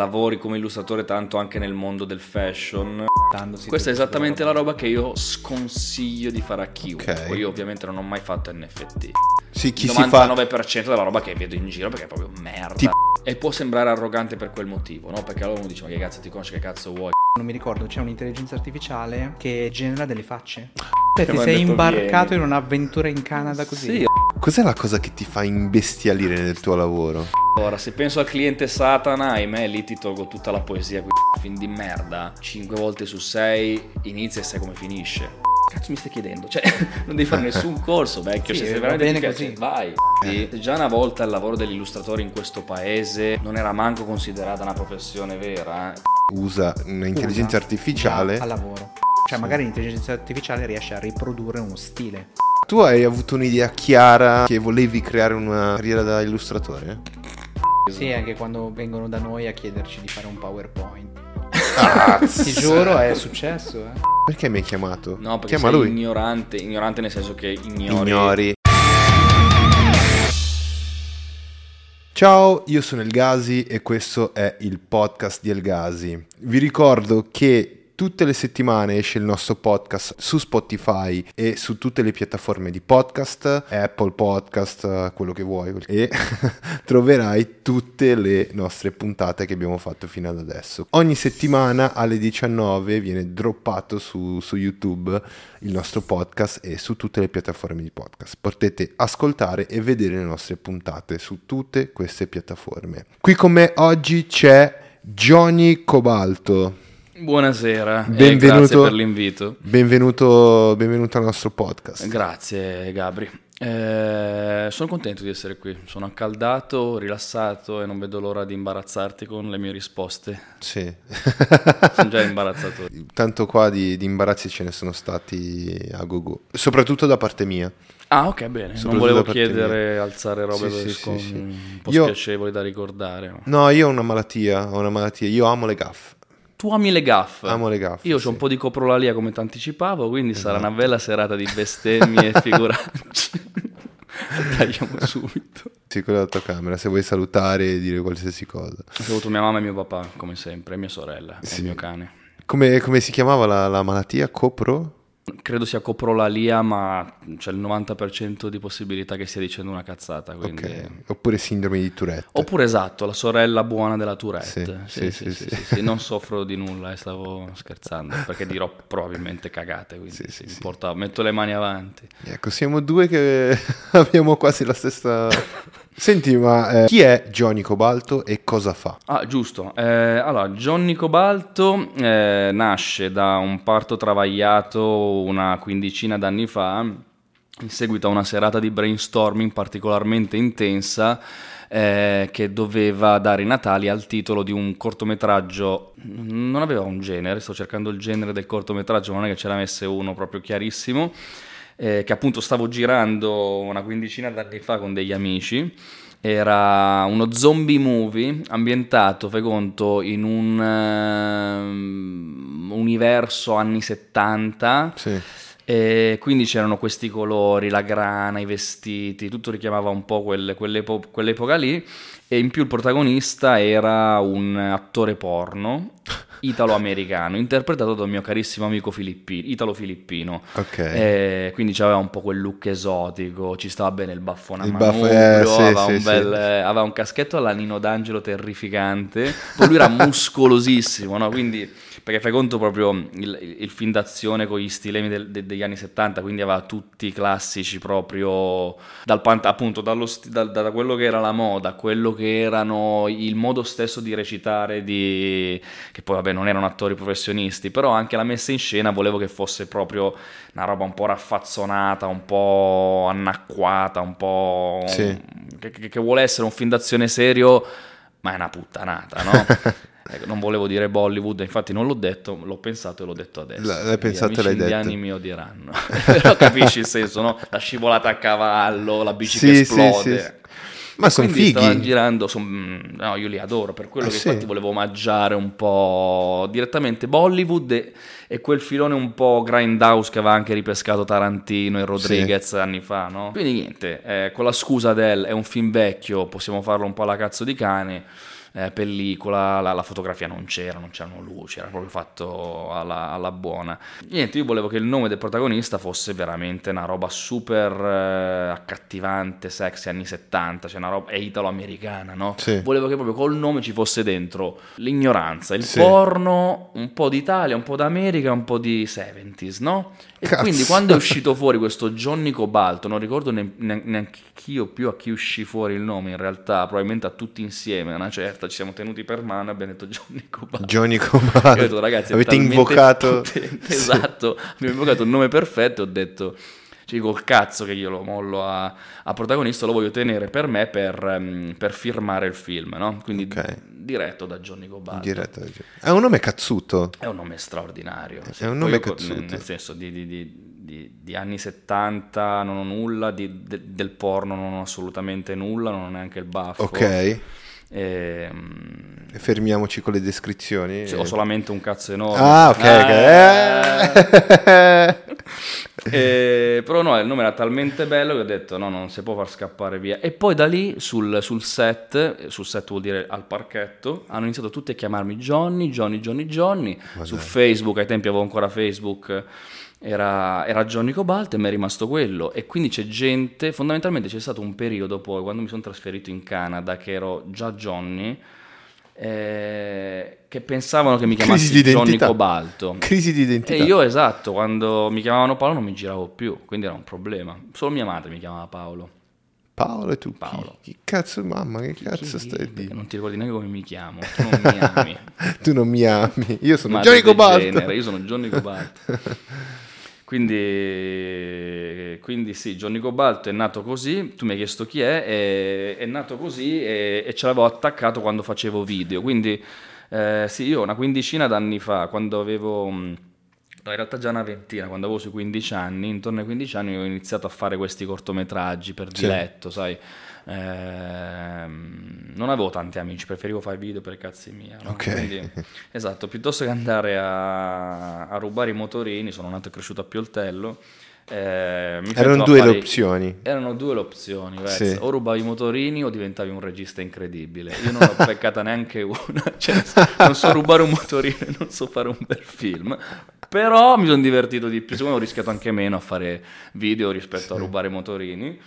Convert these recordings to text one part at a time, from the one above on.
lavori come illustratore tanto anche nel mondo del fashion. Dandosi Questa è esattamente la roba che io sconsiglio di fare a chiunque. Ok. Io ovviamente non ho mai fatto NFT. Sì, chi Il si fa 99% della roba che vedo in giro perché è proprio merda. Tipo- E può sembrare arrogante per quel motivo, no? Perché allora uno dice ma che cazzo ti conosci, che cazzo vuoi? Non mi ricordo, c'è un'intelligenza artificiale che genera delle facce. Cioè, ti sei imbarcato vieni. in un'avventura in Canada così. Sì, Cos'è la cosa che ti fa imbestialire nel tuo lavoro? Ora, se penso al cliente Satana, ahimè, lì ti tolgo tutta la poesia. qui. Film di merda, 5 volte su 6 inizia e sai come finisce. Cazzo mi stai chiedendo? Cioè, non devi fare nessun corso, vecchio. Sì, se sei va veramente bene ti piace, così. vai. Sì, Già una volta il lavoro dell'illustratore in questo paese non era manco considerata una professione vera. eh. Usa un'intelligenza Usa artificiale. al lavoro. Cioè, magari l'intelligenza artificiale riesce a riprodurre uno stile. Tu hai avuto un'idea chiara che volevi creare una carriera da illustratore? Sì, anche quando vengono da noi a chiederci di fare un PowerPoint. Ah, Ti giuro, è successo, eh. Perché mi hai chiamato? No, perché Chiama sei lui. ignorante, ignorante nel senso che ignori. Ignori. Ciao, io sono El Gasi e questo è il podcast di El Gasi. Vi ricordo che tutte le settimane esce il nostro podcast su Spotify e su tutte le piattaforme di podcast, Apple Podcast, quello che vuoi, e troverai tutte le nostre puntate che abbiamo fatto fino ad adesso. Ogni settimana alle 19 viene droppato su, su YouTube il nostro podcast e su tutte le piattaforme di podcast. Potete ascoltare e vedere le nostre puntate su tutte queste piattaforme. Qui con me oggi c'è Johnny Cobalto. Buonasera, Benvenuto. grazie per l'invito. Benvenuto, benvenuto al nostro podcast. Grazie Gabri. Eh, sono contento di essere qui, sono accaldato, rilassato e non vedo l'ora di imbarazzarti con le mie risposte. Sì. Sono già imbarazzato. Tanto qua di, di imbarazzi ce ne sono stati a go soprattutto da parte mia. Ah, ok, bene. Non volevo chiedere alzare robe Sì, sì, scon- sì, sì. un po' Io- spiacevoli da ricordare. no? No, io ho una malattia, ho una malattia, io amo le gaffe. Tu ami le gaffe? Amo le gaffe. Io ho sì. un po' di coprolalia come ti anticipavo, quindi sarà una bella serata di bestemmie e figuracce. Tagliamo subito. Sì, quella è la tua camera, se vuoi salutare e dire qualsiasi cosa. Saluto mia mamma e mio papà, come sempre, e mia sorella e Sì. il mio cane. Come, come si chiamava la, la malattia? Copro? Credo sia coprolalia, ma c'è il 90% di possibilità che stia dicendo una cazzata. Quindi... Ok. Oppure sindrome di Tourette. Oppure esatto, la sorella buona della Tourette. Sì, Sì, sì, sì, Non soffro di nulla e stavo scherzando, perché dirò probabilmente cagate, quindi mi sì. porta- metto le mani avanti. Ecco, siamo due che abbiamo quasi la stessa... Senti, ma eh, chi è Johnny Cobalto e cosa fa? Ah, giusto. Eh, allora, Johnny Cobalto eh, nasce da un parto travagliato una quindicina d'anni fa, in seguito a una serata di brainstorming particolarmente intensa, eh, che doveva dare i natali al titolo di un cortometraggio. Non aveva un genere, sto cercando il genere del cortometraggio, ma non è che ce l'ha messe uno proprio chiarissimo eh, che appunto stavo girando una quindicina d'anni fa con degli amici. Era uno zombie movie ambientato, fai conto, in un ehm, universo anni 70. Sì. E quindi c'erano questi colori, la grana, i vestiti, tutto richiamava un po' quelle- quell'epo- quell'epoca lì. E in più il protagonista era un attore porno italo-americano, interpretato dal mio carissimo amico filippi- italo-filippino. Ok. Eh, quindi aveva un po' quel look esotico, ci stava bene il baffone a Il manubrio, baffo- eh, sì, aveva, sì, un sì. bel- aveva un caschetto alla Nino D'Angelo terrificante, poi lui era muscolosissimo, no? quindi perché fai conto proprio il, il film d'azione con gli stilemi del- de- degli anni 70, quindi aveva tutti i classici proprio dal appunto dallo sti- dal- da quello che era la moda, quello che erano il modo stesso di recitare di che poi vabbè non erano attori professionisti, però anche la messa in scena volevo che fosse proprio una roba un po' raffazzonata, un po' annacquata, un po' Sì. che, che- che vuole essere un film d'azione serio, ma è una puttanata, no? Ecco, non volevo dire Bollywood, infatti non l'ho detto, l'ho pensato e l'ho detto adesso. L- l'hai pensato e Gli l'hai detto. indiani mi odieranno. Però capisci il senso, no? La scivolata a cavallo, la bici Sì, che sì, esplode. sì, sì. Ma sono fighi. stavano girando, son- no, io li adoro, per quello Ah, che sì? infatti volevo omaggiare un po' direttamente Bollywood e, e quel filone un po' grindhouse che aveva anche ripescato Tarantino e Rodriguez anni fa, no? Quindi niente, eh, con la scusa del è un film vecchio, possiamo farlo un po' alla cazzo di cane, eh, pellicola, la, la fotografia non c'era, non c'erano luci, era proprio fatto alla, alla buona. Niente, io volevo che il nome del protagonista fosse veramente una roba super eh, accattivante, sexy, anni 70, cioè una roba, è italo-americana, no? Sì. Volevo che proprio col nome ci fosse dentro l'ignoranza, il Sì. porno, un po' d'Italia, un po' d'America, un po' di 70s, no? E Cazzo. quindi quando è uscito fuori questo Johnny Cobalto, non ricordo ne- ne- neanche io più a chi uscì fuori il nome in realtà, probabilmente a tutti insieme, a una certa, ci siamo tenuti per mano e abbiamo detto Johnny Cobalto. Johnny Cobalto. detto, ragazzi, Avete invocato... potente, Sì. esatto, abbiamo invocato il nome perfetto e ho detto, ci dico il cazzo che io lo mollo a, a protagonista, lo voglio tenere per me per, ehm, per firmare il film, no? Quindi Ok. diretto da Johnny Cobalto. Diretta- È un nome cazzuto. È un nome straordinario. È un nome Poi io, cazzuto. Nel senso di, di- di- di- di anni 70 non ho nulla, di- de- del porno non ho assolutamente nulla, non ho neanche il baffo. Ok. Ehm, Fermiamoci con le descrizioni. sì, ho solamente un cazzo enorme. Ah, ok. Ah. Eh. Eh, però no, il nome era talmente bello che ho detto no, non si può far scappare via. E poi da lì sul, sul set, eh, sul set vuol dire al parchetto, hanno iniziato tutti a chiamarmi Johnny, Johnny, Johnny, Johnny. Su. Facebook, ai tempi avevo ancora Facebook, era, era Johnny Cobalt e mi è rimasto quello. E quindi c'è gente, fondamentalmente c'è stato un periodo poi, quando mi sono trasferito in Canada, che ero già Johnny, eh, che pensavano che mi Crisi chiamassi di Johnny. Cobalto. Crisi di E identità. io esatto, quando mi chiamavano Paolo non mi giravo più, quindi era un problema. Solo mia madre mi chiamava Paolo. Paolo e tu. chi- Paolo. Chi, cazzo, mamma, che cazzo Chi- stai dicendo? Non ti ricordi neanche come mi chiamo, tu non mi ami. Tu non mi ami. Io sono Johnny Cobalto. io sono Johnny Cobalto. Quindi, quindi sì, Johnny Cobalto è nato così, tu mi hai chiesto chi è, è, è nato così e, e ce l'avevo attaccato quando facevo video. Quindi eh, sì, io una quindicina d'anni fa, quando avevo... mh, No, in realtà già una ventina, quando avevo sui 15 anni, intorno ai 15 anni ho iniziato a fare questi cortometraggi per Sì. diletto, sai. Ehm, non avevo tanti amici, preferivo fare video per cazzi miei. no? Ok. Quindi, esatto, piuttosto che andare a, a rubare i motorini, sono nato e cresciuto a Pioltello. eh, Erano due le fare- opzioni. Erano due le opzioni. Sì. o rubavi i motorini o diventavi un regista incredibile. Io non ho beccata neanche una, cioè, non so rubare un motorino e non so fare un bel film, però mi sono divertito di più, secondo me ho rischiato anche meno a fare video rispetto a rubare motorini.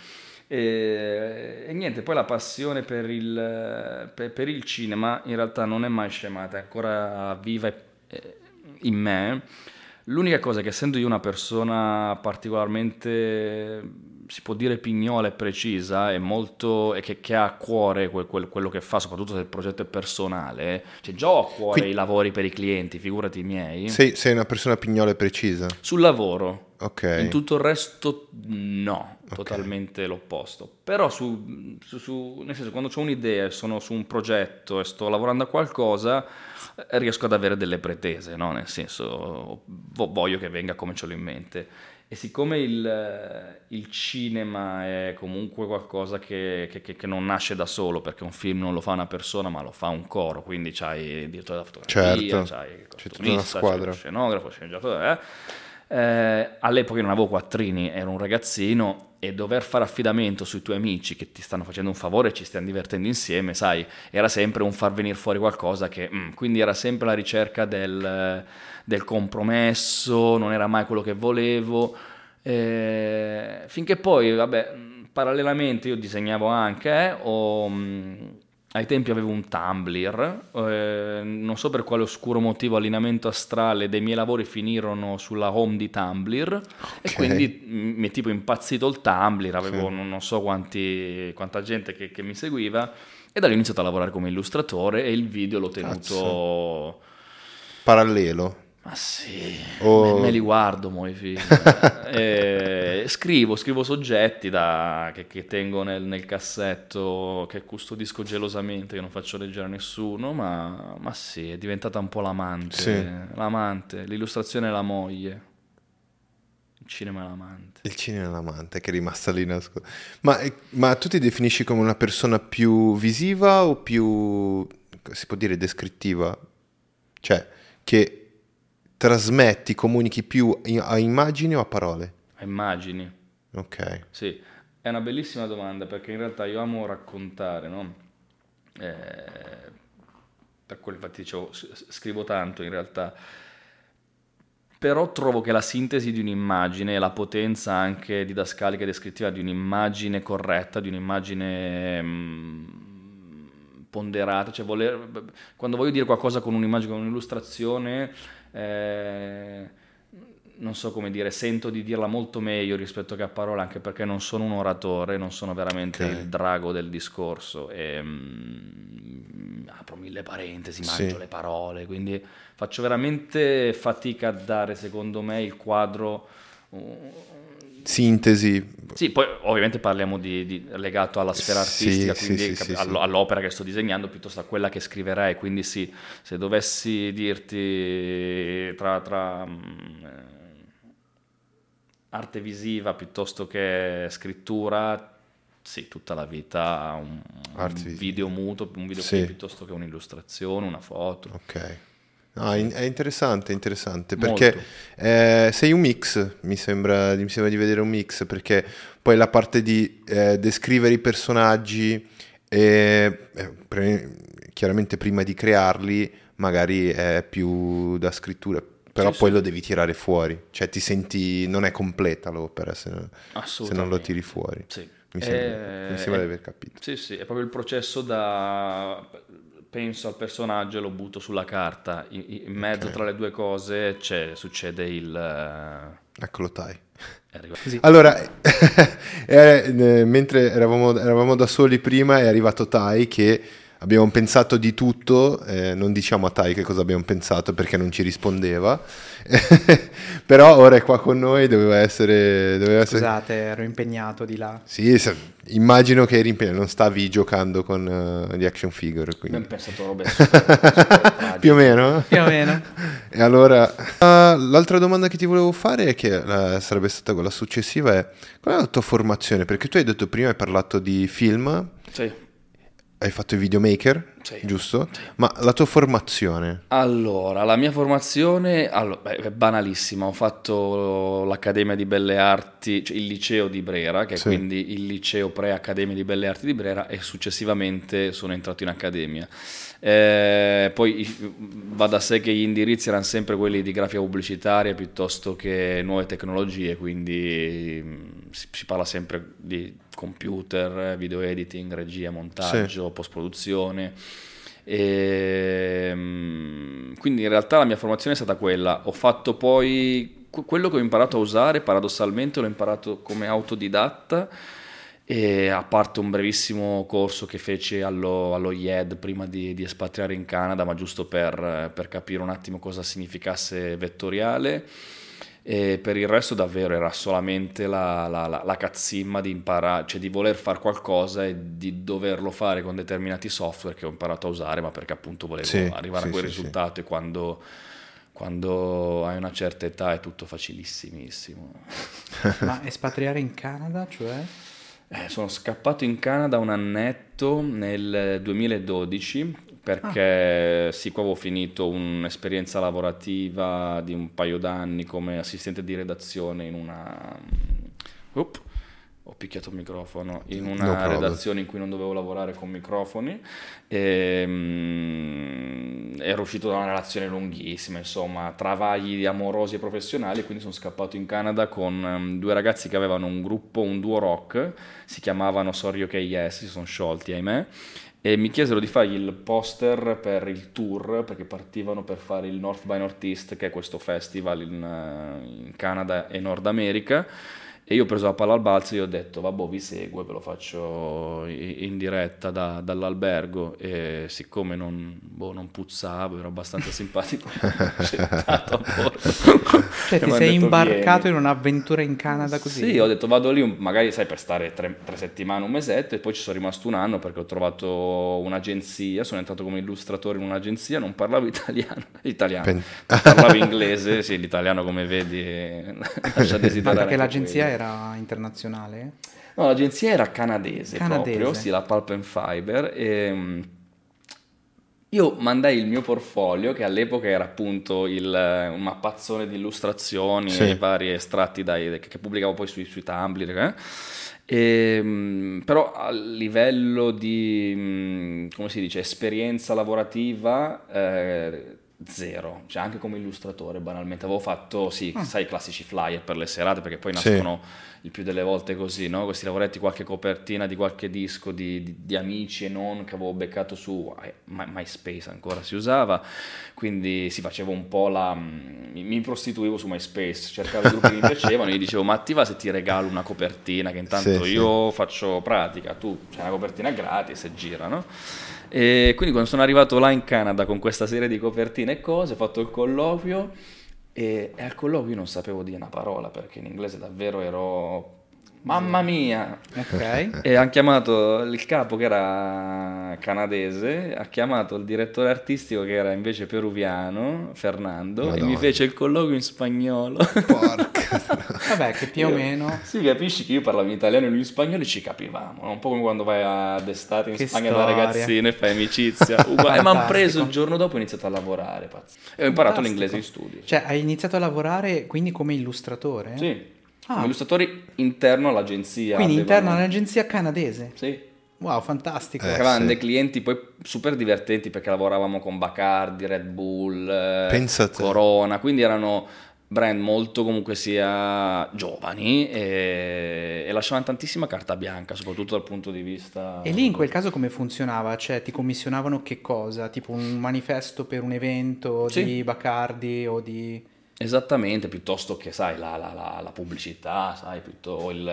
E, e niente, poi la passione per il, per, per il cinema in realtà non è mai scemata, è ancora viva in me. L'unica cosa è che essendo io una persona particolarmente, si può dire pignola e precisa e molto, e che, che ha a cuore quel- quel- quello che fa, soprattutto se il progetto è personale, cioè già ho a cuore Qui- i lavori per i clienti, figurati i miei, Sei, sei una persona pignola e precisa. sul lavoro, Ok. in tutto il resto no, totalmente l'opposto. Però su, su- su- nel senso, quando ho un'idea e sono su un progetto e sto lavorando a qualcosa, eh, riesco ad avere delle pretese, no? Nel senso, vo- voglio che venga come ce l'ho in mente. E siccome il, il cinema è comunque qualcosa che, che- che- non nasce da solo, perché un film non lo fa una persona, ma lo fa un coro, quindi c'hai il direttore della fotografia, Certo, c'hai il c'è tutta una squadra. c'hai lo scenografo, sceneggiatore, eh. Eh, all'epoca io non avevo quattrini, ero un ragazzino e dover fare affidamento sui tuoi amici che ti stanno facendo un favore e ci stiamo divertendo insieme, sai, era sempre un far venire fuori qualcosa che... mm, quindi era sempre la ricerca del, del compromesso, non era mai quello che volevo. eh, finché poi, vabbè, mm, parallelamente io disegnavo anche, eh, ho, mm, ai tempi avevo un Tumblr, eh, non so per quale oscuro motivo allineamento astrale dei miei lavori finirono sulla home di Tumblr e Ok. quindi mi è tipo impazzito il Tumblr, avevo Sì. non, non so quanti, quanta gente che, che mi seguiva e da lì ho iniziato a lavorare come illustratore e il video l'ho tenuto... Cazzo. Parallelo. Ma sì, Oh. me, li guardo mo i film. Eh, scrivo, scrivo soggetti da- che, che tengo nel, nel cassetto, che custodisco gelosamente, che non faccio leggere a nessuno, ma, ma sì, è diventata un po' l'amante. Sì. L'amante, l'illustrazione è la moglie, il cinema è l'amante. Il cinema è l'amante che è rimasta lì nascosto. Ma, ma tu ti definisci come una persona più visiva o più, si può dire, descrittiva? Cioè, che trasmetti, comunichi più a immagini o a parole? Immagini. Ok. Sì, è una bellissima domanda perché in realtà io amo raccontare, no? Eh, per quello infatti dicevo, scrivo tanto in realtà, però trovo che la sintesi di un'immagine e la potenza anche didascalica e descrittiva di un'immagine corretta, di un'immagine mm, ponderata, cioè voler, quando voglio dire qualcosa con un'immagine, con un'illustrazione, eh, non so come dire, sento di dirla molto meglio rispetto che a parole, anche perché non sono un oratore, non sono veramente Ok. il drago del discorso. E, mm, apro mille parentesi, mangio Sì. le parole, quindi faccio veramente fatica a dare, secondo me, il quadro. Sintesi. sì, poi ovviamente parliamo di, di- legato alla sfera artistica, sì, quindi sì, allo- sì. all'opera che sto disegnando piuttosto a quella che scriverei. Quindi sì, se dovessi dirti tra, tra, mm, arte visiva piuttosto che scrittura, sì, tutta la vita un, un video muto, un video Sì. piuttosto che un'illustrazione, una foto. Ok. No, è è interessante, interessante, perché eh, sei un mix, mi sembra, mi sembra di vedere un mix, perché poi la parte di eh, descrivere i personaggi, e, eh, pre- chiaramente prima di crearli, magari è più da scrittura, però Sì, poi sì. lo devi tirare fuori, cioè ti senti, non è completa l'opera se, se non lo tiri fuori. Sì. Mi sembra, Eh, mi sembra di aver capito. Sì, sì, è proprio il processo da penso al personaggio e lo butto sulla carta. In, in mezzo Ok. tra le due cose c'è, succede il... eh, Eccolo, Tai. Allora, eh, eh, mentre eravamo, eravamo da soli prima è arrivato Tai che abbiamo pensato di tutto, eh, non diciamo a Tai che cosa abbiamo pensato perché non ci rispondeva, però ora è qua con noi, doveva essere... Doveva essere... Scusate, ero impegnato di là. Sì, se- immagino che eri impegnato, non stavi giocando con eh, gli action figure, quindi... Abbiamo pensato a robe super. Più o meno? Più o meno. E allora, ah, l'altra domanda che ti volevo fare, è che eh, sarebbe stata quella successiva, è qual è la tua formazione? Perché tu hai detto prima, hai parlato di film, Sì. Hai fatto i videomaker, Sì. giusto? Ma la tua formazione? Allora, la mia formazione allo- beh, è banalissima. Ho fatto l'Accademia di Belle Arti, cioè il liceo di Brera, che è Sì. quindi il liceo pre-Accademia di Belle Arti di Brera, e successivamente sono entrato in accademia. Eh, poi va da sé che gli indirizzi erano sempre quelli di grafica pubblicitaria piuttosto che nuove tecnologie, quindi mm, si, si parla sempre di computer, video editing, regia, montaggio, post-produzione. E, mm, quindi in realtà la mia formazione è stata quella. Ho fatto poi que- quello che ho imparato a usare, paradossalmente l'ho imparato come autodidatta, e a parte un brevissimo corso che feci allo, allo IED prima di, di espatriare in Canada, ma giusto per, per capire un attimo cosa significasse vettoriale. E per il resto davvero era solamente la, la, la, la cazzimma di imparare, cioè di voler fare qualcosa e di doverlo fare con determinati software che ho imparato a usare, ma perché appunto volevo Sì, arrivare sì, a quel sì, sì. risultato e quando, quando hai una certa età è tutto facilissimissimo. Ma espatriare in Canada, cioè? Eh, sono scappato in Canada un annetto nel 2012 perché sì, qua avevo finito un'esperienza lavorativa di un paio d'anni come assistente di redazione in una... Oop, ho picchiato il microfono, in No una problem. redazione in cui non dovevo lavorare con microfoni e mm, ero uscito da una relazione lunghissima, insomma, travagli amorosi e professionali, quindi sono scappato in Canada con mm, due ragazzi che avevano un gruppo, un duo rock, si chiamavano Sorry OK Yes, si sono sciolti, ahimè, e mi chiesero di fargli il poster per il tour, perché partivano per fare il North by Northeast, che è questo festival in, eh, in Canada e Nord America. E io ho preso la palla al balzo e gli ho detto, vabbè, vi seguo e ve lo faccio in diretta da- dall'albergo. E siccome non, boh, non puzzavo, ero abbastanza simpatico, bordo. Cioè ti sei detto, imbarcato "Vieni". in un'avventura in Canada così? Sì, ho detto vado lì, magari sai per stare tre, tre settimane, un mesetto e poi ci sono rimasto un anno perché ho trovato un'agenzia, sono entrato come illustratore in un'agenzia, non parlavo italiano, italiano, Pen- parlavo inglese, sì, l'italiano come vedi lascia Ma desiderare. perché anche l'agenzia quello. Era internazionale? No, l'agenzia era canadese, Canadese. proprio, sì, la Pulp and Fiber. E, mm, io mandai il mio portfolio, che all'epoca era appunto il, un mappazzone di illustrazioni Sì. e vari estratti dai- che, pubblicavo poi sui, sui Tumblr. eh. E, mh, però a livello di, mh, come si dice, esperienza lavorativa, eh, zero. Cioè anche come illustratore, banalmente. Avevo fatto, sì, Ah. sai, i classici flyer per le serate, perché poi Sì. nascono il più delle volte così, no? Questi lavoretti, qualche copertina di qualche disco di, di- di amici e non che avevo beccato su eh, My- MySpace ancora si usava, quindi si faceva un po' la... mm, mi prostituivo su MySpace, cercavo i gruppi che mi piacevano, gli dicevo ma ti va se ti regalo una copertina che intanto Sì, io faccio pratica, tu c'è una copertina gratis e gira, no? E quindi quando sono arrivato là in Canada con questa serie di copertine e cose, ho fatto il colloquio e, e al colloquio io non sapevo dire una parola perché in inglese davvero ero... Mamma mia! Ok. E hanno chiamato il capo che era canadese, ha chiamato il direttore artistico che era invece peruviano, Fernando, e Madonna. mi fece il colloquio in spagnolo. Porca. Vabbè, che più o Io- meno... Sì, capisci che io parlavo in italiano e lui in spagnolo e ci capivamo. no? Un po' come quando vai ad estate in Che Spagna da ragazzino e fai amicizia. Uguale. E mi hanno preso il giorno dopo e ho iniziato a lavorare. Pazzo. E ho imparato Fantastico. l'inglese in studio. Cioè, hai iniziato a lavorare quindi come illustratore? Sì, Ah. come illustratore interno all'agenzia. Quindi interno avevano- all'agenzia canadese? Sì. Wow, fantastico. Eh, Avevamo sì. dei clienti poi super divertenti perché lavoravamo con Bacardi, Red Bull, eh, Pensa te. Corona, quindi erano brand molto comunque sia giovani e, e lasciavano tantissima carta bianca, soprattutto dal punto di vista... E lì in quel caso come funzionava? Cioè ti commissionavano che cosa? Tipo un manifesto per un evento Sì. di Bacardi o di... Esattamente, piuttosto che, sai, la, la- la- la pubblicità, sai, piuttosto il,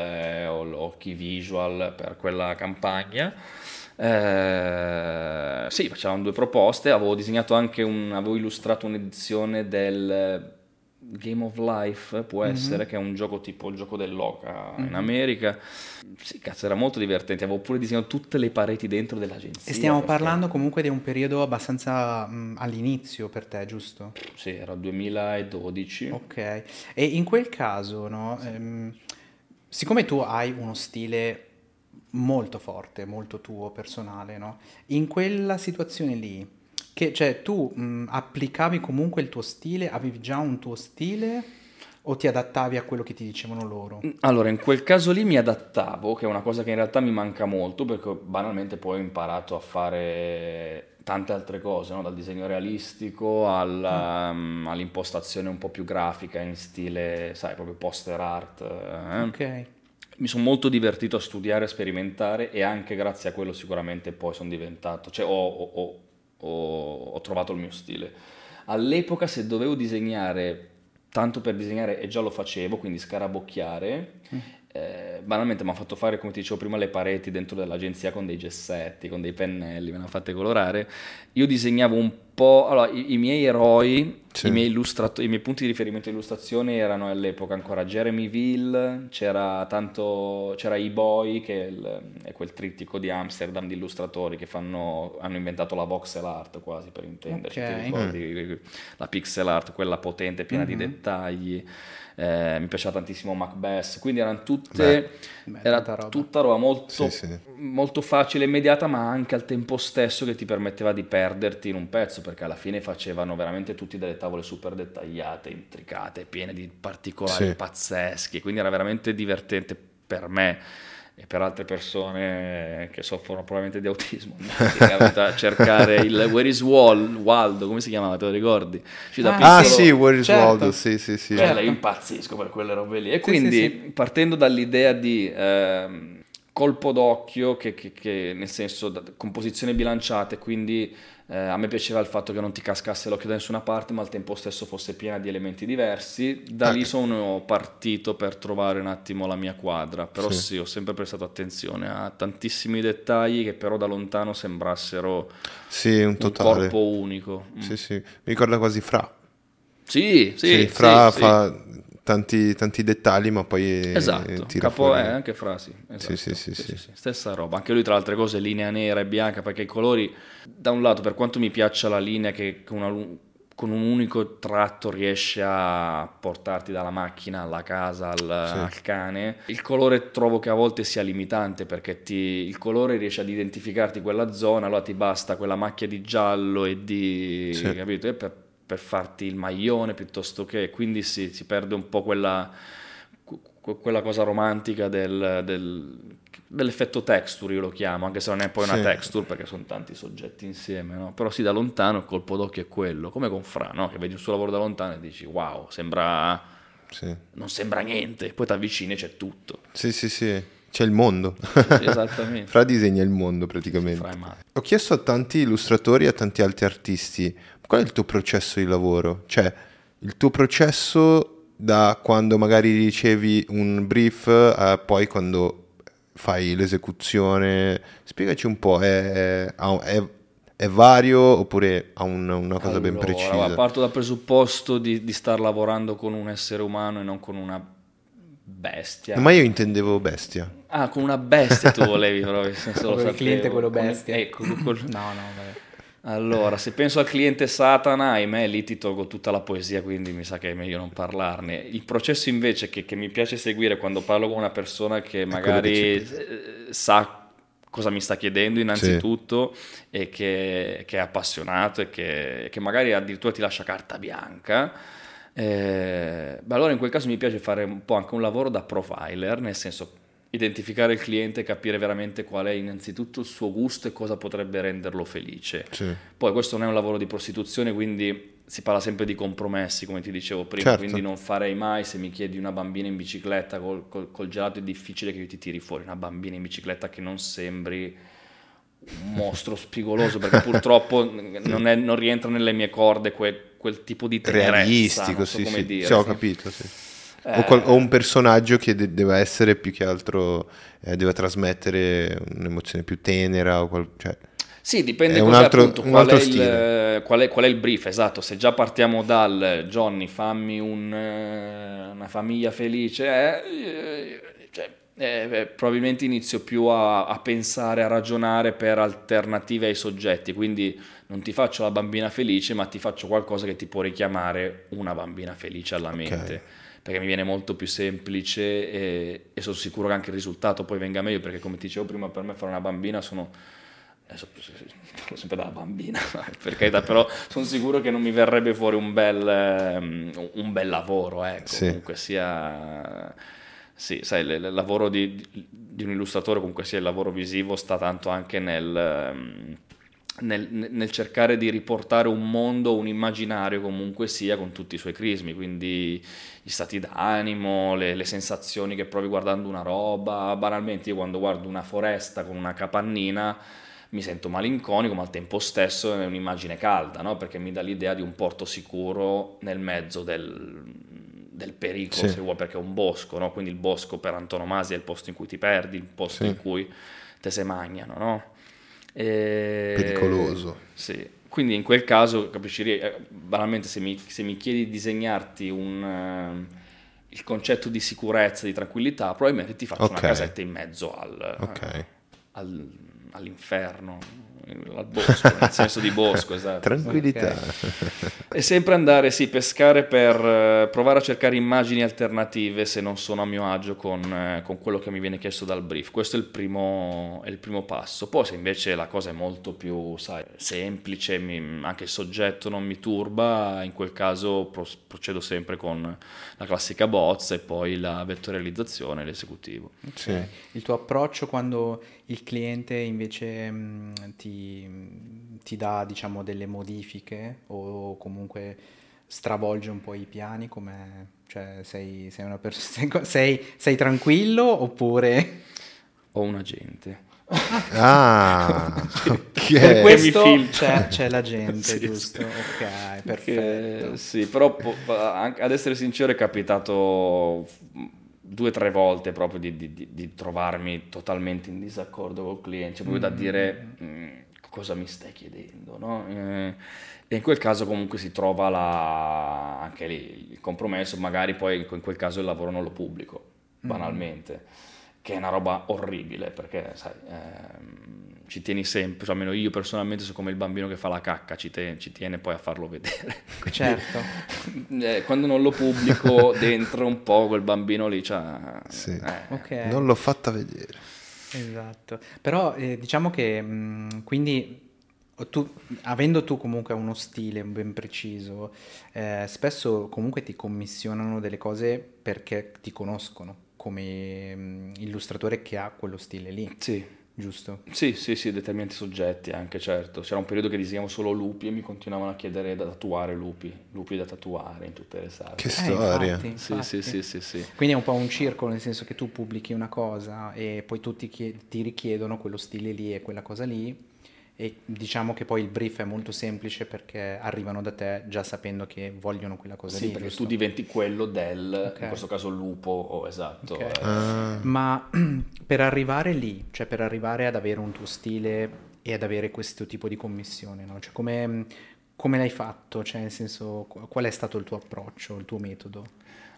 o, il- visual per quella campagna. Eh, sì, facevamo due proposte, avevo disegnato anche un, avevo illustrato un'edizione del Game of Life, può Mhm. essere, che è un gioco tipo il gioco dell'oca in America. Sì, cazzo, era molto divertente, avevo pure disegnato tutte le pareti dentro dell'agenzia. E stiamo perché- parlando comunque di un periodo abbastanza mh, all'inizio per te, giusto? Sì, era 2012. Ok. E in quel caso, no, ehm, siccome tu hai uno stile molto forte, molto tuo, personale, no? In quella situazione lì, che, cioè tu mh, applicavi comunque il tuo stile, avevi già un tuo stile o ti adattavi a quello che ti dicevano loro? Allora, in quel caso lì mi adattavo, che è una cosa che in realtà mi manca molto, perché banalmente poi ho imparato a fare tante altre cose, no? Dal disegno realistico alla- mm, all'impostazione un po' più grafica in stile, sai, proprio poster art. eh. Ok. Mi sono molto divertito a studiare, a sperimentare e anche grazie a quello sicuramente poi sono diventato, cioè ho, ho- ho- ho- ho trovato il mio stile. All'epoca se dovevo disegnare, tanto per disegnare e già lo facevo, quindi scarabocchiare, eh, banalmente mi ha fatto fare, come ti dicevo prima, le pareti dentro dell'agenzia con dei gessetti, con dei pennelli, me ne ha fatte colorare. Io disegnavo un po', allora i, i miei eroi, Sì. i miei, illustrato- i miei punti di riferimento di illustrazione erano all'epoca ancora Jeremy Ville, c'era tanto, c'era E-Boy, che è, il- è quel trittico di Amsterdam di illustratori che fanno, hanno inventato la voxel art quasi per intenderci, Ok. ti ricordi? La pixel art, quella potente, piena di Mhm. dettagli. Eh, mi piaceva tantissimo Macbeth, quindi erano tutte, Beh, era roba. tutta roba molto, Sì, sì. molto facile e immediata, ma anche al tempo stesso che ti permetteva di perderti in un pezzo, perché alla fine facevano veramente tutti delle tavole super dettagliate, intricate, piene di particolari Sì. pazzeschi, quindi era veramente divertente per me e per altre persone che soffrono probabilmente di autismo, a cercare il Where is Wal- Waldo, come si chiamava, te lo ricordi? Cioè, da Ah, Ah piccolo- sì, Where is certo. Waldo? Sì, sì, sì. Certo. io impazzisco per quelle robe lì. E Sì, quindi, sì, partendo dall'idea di ehm, colpo d'occhio, che, che- che nel senso da- composizione bilanciate, quindi eh, a me piaceva il fatto che non ti cascasse l'occhio da nessuna parte, ma al tempo stesso fosse piena di elementi diversi. Da lì Ah. sono partito per trovare un attimo la mia quadra. Però Sì. sì, ho sempre prestato attenzione a tantissimi dettagli che però da lontano sembrassero Sì, un un corpo unico. Mm. Sì, sì. Mi ricorda quasi Fra. Sì, sì, Sì, sì, Fra sì. fa tanti, tanti dettagli, ma poi eh, Esatto, tira capo fuori. è anche frasi. Esatto. sì, sì, sì. Stessa roba, anche lui tra le altre cose linea nera e bianca perché i colori, da un lato per quanto mi piaccia la linea che con, una con un unico tratto riesce a portarti dalla macchina alla casa, al, al cane, il colore trovo che a volte sia limitante perché ti- il colore riesce ad identificarti quella zona, allora ti basta quella macchia di giallo e di... Capito? E per, per farti il maglione piuttosto che, quindi si, si perde un po' quella que- quella cosa romantica del, del- dell'effetto texture, io lo chiamo, anche se non è poi una Sì. texture perché sono tanti soggetti insieme, no? Però sì, da lontano il colpo d'occhio è quello, come con Fra, no? Che vedi il suo lavoro da lontano e dici wow, sembra... Sì. non sembra niente, poi ti avvicini e c'è tutto. Sì, sì, sì. C'è il mondo. Esattamente. Fra disegna il mondo praticamente. Ho chiesto a tanti illustratori e a tanti altri artisti qual è il tuo processo di lavoro? Cioè, il tuo processo da quando magari ricevi un brief a poi quando fai l'esecuzione. Spiegaci un po', è, è- è- vario oppure ha un- una cosa ben Allora, precisa? Parto dal presupposto di, di star lavorando con un essere umano e non con una bestia. Ma io intendevo bestia. Ah, con una bestia tu volevi proprio. se lo Proprio il sapevo. cliente quello bestia. Ecco, col- No, no, vabbè. Allora, se penso al cliente Satana, ahimè, lì ti tolgo tutta la poesia, quindi mi sa che è meglio non parlarne. Il processo invece che, che mi piace seguire quando parlo con una persona che magari eh, sa cosa mi sta chiedendo innanzitutto e che, che è appassionato e che, che magari addirittura ti lascia carta bianca. Eh, allora in quel caso mi piace fare un po' anche un lavoro da profiler, nel senso identificare il cliente e capire veramente qual è innanzitutto il suo gusto e cosa potrebbe renderlo felice. Sì. Poi questo non è un lavoro di prostituzione, quindi si parla sempre di compromessi, come ti dicevo prima, Certo. quindi non farei mai se mi chiedi una bambina in bicicletta col, col- col gelato è difficile che io ti tiri fuori una bambina in bicicletta che non sembri un mostro spigoloso, perché purtroppo non, è- non rientra nelle mie corde quel, quel tipo di tenerezza, Realistico, so sì, sì. dire. Sì, ho capito, sì. Eh, O, qual- o un personaggio che de- deve essere più che altro, eh, deve trasmettere un'emozione più tenera, o qual- cioè, Sì, dipende un cos'è, altro- appunto, un qual, altro è il, stile. qual, è, qual è il brief, esatto. Se già partiamo dal Johnny, fammi un, eh, una famiglia felice, eh, cioè, eh, eh, probabilmente inizio più a, a pensare, a ragionare per alternative ai soggetti. Quindi non ti faccio la bambina felice, ma ti faccio qualcosa che ti può richiamare una bambina felice alla mente. Perché mi viene molto più semplice e, e sono sicuro che anche il risultato poi venga meglio. Perché, come ti dicevo prima, per me fare una bambina sono adesso parlo sempre dalla bambina, per carità, però sono sicuro che non mi verrebbe fuori un bel, ehm, un bel lavoro, ecco, Sì. comunque sia... Sì, sai, il il lavoro di, di un illustratore, comunque sia il lavoro visivo, sta tanto anche nel, ehm, nel, nel cercare di riportare un mondo, un immaginario comunque sia con tutti i suoi crismi, quindi gli stati d'animo, le, le sensazioni che provi guardando una roba. Banalmente io quando guardo una foresta con una capannina mi sento malinconico, ma al tempo stesso è un'immagine calda, no? perché mi dà l'idea di un porto sicuro nel mezzo del, del pericolo, Sì. se vuoi, perché è un bosco, no? quindi il bosco per antonomasia è il posto in cui ti perdi, il posto Sì. in cui te se magnano. No? E- Pericoloso. Sì, quindi in quel caso, capisci, eh, banalmente se mi, se mi chiedi di disegnarti un, ehm, il concetto di sicurezza, di tranquillità, probabilmente ti faccio Ok. una casetta in mezzo al, Ok. al- all'inferno, al bosco, nel senso di bosco, esatto. Tranquillità. E sempre andare, sì, pescare per eh, provare a cercare immagini alternative se non sono a mio agio con, eh, con quello che mi viene chiesto dal brief. Questo è il, primo, è il primo passo. Poi se invece la cosa è molto più, sai, semplice, mi- anche il soggetto non mi turba, in quel caso pro- procedo sempre con la classica bozza e poi la vettorializzazione e l'esecutivo. Sì. Il tuo approccio quando il cliente invece mh, ti, ti dà, diciamo, delle modifiche o comunque stravolge un po' i piani, come, cioè sei, sei una persona, sei, sei tranquillo oppure... Ho un agente. Ah, Per ok. questo c'è, c'è la gente, Sì, giusto? sì. Ok, perfetto. Che- sì, però po- anche- ad essere sincero è capitato due o tre volte proprio di, di- di- di trovarmi totalmente in disaccordo col cliente, cioè proprio da dire "Mm, cosa mi stai chiedendo, no? Eh, e in quel caso comunque si trova la- anche lì il compromesso, magari poi in quel caso il lavoro non lo pubblico, banalmente, che è una roba orribile perché sai, ehm, ci tieni sempre, cioè almeno io personalmente sono come il bambino che fa la cacca, ci, te- ci tiene poi a farlo vedere. Quindi, Certo. eh, quando non lo pubblico dentro un po' quel bambino lì c'ha... Sì. eh, Ok. Non l'ho fatta vedere. Esatto, però eh, diciamo che mh, quindi tu, avendo tu comunque uno stile ben preciso, eh, spesso comunque ti commissionano delle cose perché ti conoscono. come illustratore che ha quello stile lì, Sì, giusto? sì, sì, sì, determinati soggetti anche, certo. C'era un periodo che disegnavo solo lupi e mi continuavano a chiedere da tatuare lupi, lupi da tatuare in tutte le sale. Che Eh, storia. infatti, Sì, infatti. sì, sì, sì, sì. Quindi è un po' un circolo, nel senso che tu pubblichi una cosa e poi tutti ti richiedono quello stile lì e quella cosa lì e diciamo che poi il brief è molto semplice perché arrivano da te già sapendo che vogliono quella cosa Sì, lì, perché giusto? tu diventi quello del, Ok. in questo caso lupo, o esatto. Ok. eh, Ah, Ma per arrivare lì, cioè per arrivare ad avere un tuo stile e ad avere questo tipo di commissione, no? Cioè come, come l'hai fatto? Cioè nel senso qu- qual è stato il tuo approccio, il tuo metodo?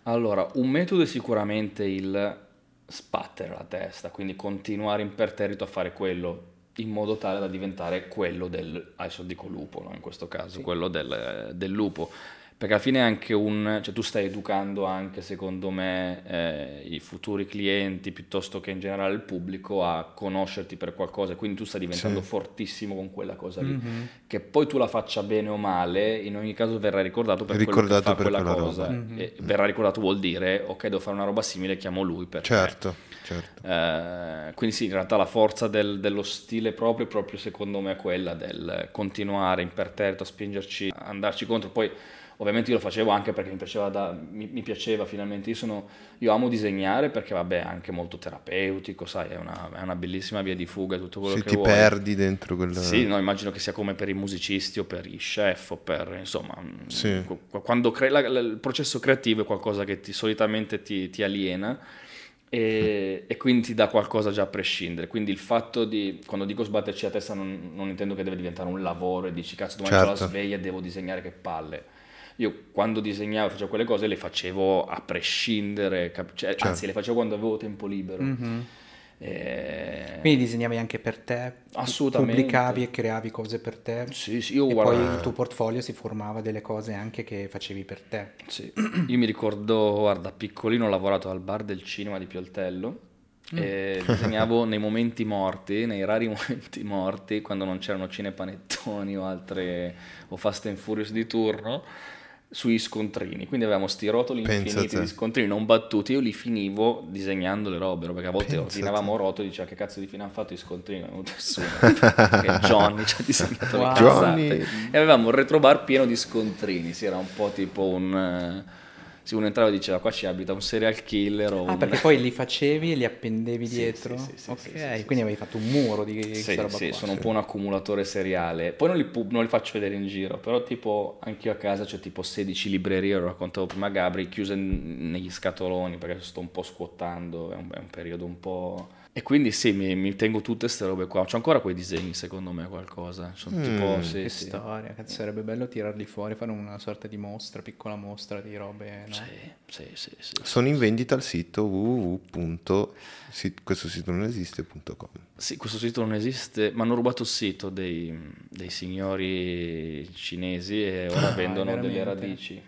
Allora, un metodo è sicuramente il sbattere la testa, quindi continuare imperterrito a fare quello in modo tale da diventare quello del, adesso dico lupo, no? in questo caso, Sì. quello del, del lupo. Perché alla fine è anche un, cioè tu stai educando anche secondo me eh, i futuri clienti piuttosto che in generale il pubblico a conoscerti per qualcosa, quindi tu stai diventando Sì. fortissimo con quella cosa lì. Mhm. Che poi tu la faccia bene o male, in ogni caso verrai ricordato per quello Ricordato che fa per quella, quella cosa. Mhm. E verrà ricordato vuol dire, ok, devo fare una roba simile, chiamo lui perché... certo, certo. Eh, quindi sì, in realtà la forza del- dello stile proprio, proprio secondo me è quella del continuare imperterrito a spingerci, a andarci contro. Poi ovviamente io lo facevo anche perché mi piaceva, da- mi, mi piaceva finalmente. Io, sono, io amo disegnare perché vabbè è anche molto terapeutico, sai, è una, è una bellissima via di fuga, tutto quello Se che ti vuoi. perdi dentro quel... Sì, no, immagino che sia come per i musicisti o per i chef o per, insomma, mm, Sì. qu- quando cre- la- la- il processo creativo è qualcosa che ti, solitamente ti, ti aliena e, e quindi ti dà qualcosa già a prescindere. Quindi il fatto di, quando dico sbatterci la testa non, non intendo che deve diventare un lavoro e dici cazzo domani ho Certo. la sveglia e devo disegnare che palle. Io quando disegnavo e facevo quelle cose le facevo a prescindere, cap- cioè, Certo. anzi le facevo quando avevo tempo libero. Mhm. E- Quindi disegnavi anche per te, Assolutamente. pubblicavi e creavi cose per te Sì, sì, io e guarda... poi il tuo portfolio si formava delle cose anche che facevi per te. Sì, io mi ricordo, guarda, piccolino ho lavorato al bar del cinema di Pioltello e disegnavo nei momenti morti, nei rari momenti morti, quando non c'erano cinepanettoni o altre, o Fast and Furious di turno, sui scontrini. Quindi avevamo sti rotoli Pensa infiniti di scontrini non battuti, io li finivo disegnando le robe, perché a volte Pensa ordinavamo rotoli e diceva che cazzo di fine hanno fatto i scontrini, non è venuto nessuno. Perché Johnny ci ha disegnato Wow. le cazzate. Johnny. E avevamo un retrobar pieno di scontrini, sì, era un po' tipo un... Se uno entrava e diceva qua ci abita un serial killer o Ah, un... perché poi li facevi e li appendevi Sì, dietro? sì, sì, ok, quindi avevi fatto un muro di Sì, roba sì, qua. sono un po' un accumulatore seriale. Poi non li, pub- non li faccio vedere in giro, però tipo anch'io a casa c'ho tipo 16 librerie, lo raccontavo prima a Gabri, chiuse negli scatoloni perché sto un po' scuotando, è un, è un periodo un po'... E quindi sì, mi, mi tengo tutte queste robe qua. C'ho ancora quei disegni secondo me qualcosa. Sono tipo, Mm. sì, Che sì. storia, cazzo, sarebbe bello tirarli fuori, fare una sorta di mostra, piccola mostra di robe, no? Sì, sì, sì, sì. Sono in vendita al sito www. si- questo sito non esiste.com. Sì, questo sito non esiste, ma hanno rubato il sito dei, dei signori cinesi e ora Ah, vendono delle radici.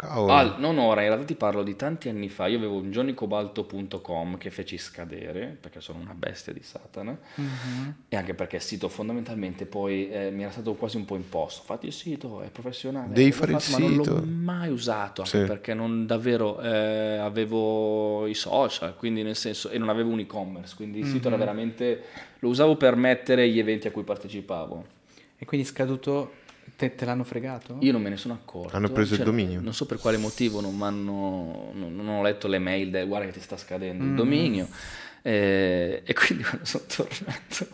Cavolo. Ah, non ora, in realtà ti parlo di tanti anni fa. Io avevo un johnnycobalto.com che feci scadere perché sono una bestia di Satana Mhm. e anche perché il sito fondamentalmente poi eh, mi era stato quasi un po' imposto. Fatti il sito, è professionale. Devi fare il fatto, Ma non sito. l'ho mai usato anche Sì. perché non davvero eh, avevo i social, quindi nel senso, e non avevo un e-commerce, quindi il sito era Mhm. veramente lo usavo per mettere gli eventi a cui partecipavo. E quindi scaduto, te, te l'hanno fregato? Io non me ne sono accorto. Hanno preso il Cioè, dominio? Non so per quale motivo non, m'hanno- non, non ho letto le mail del guarda che ti sta scadendo il Mm. dominio. Eh, e quindi quando sono tornato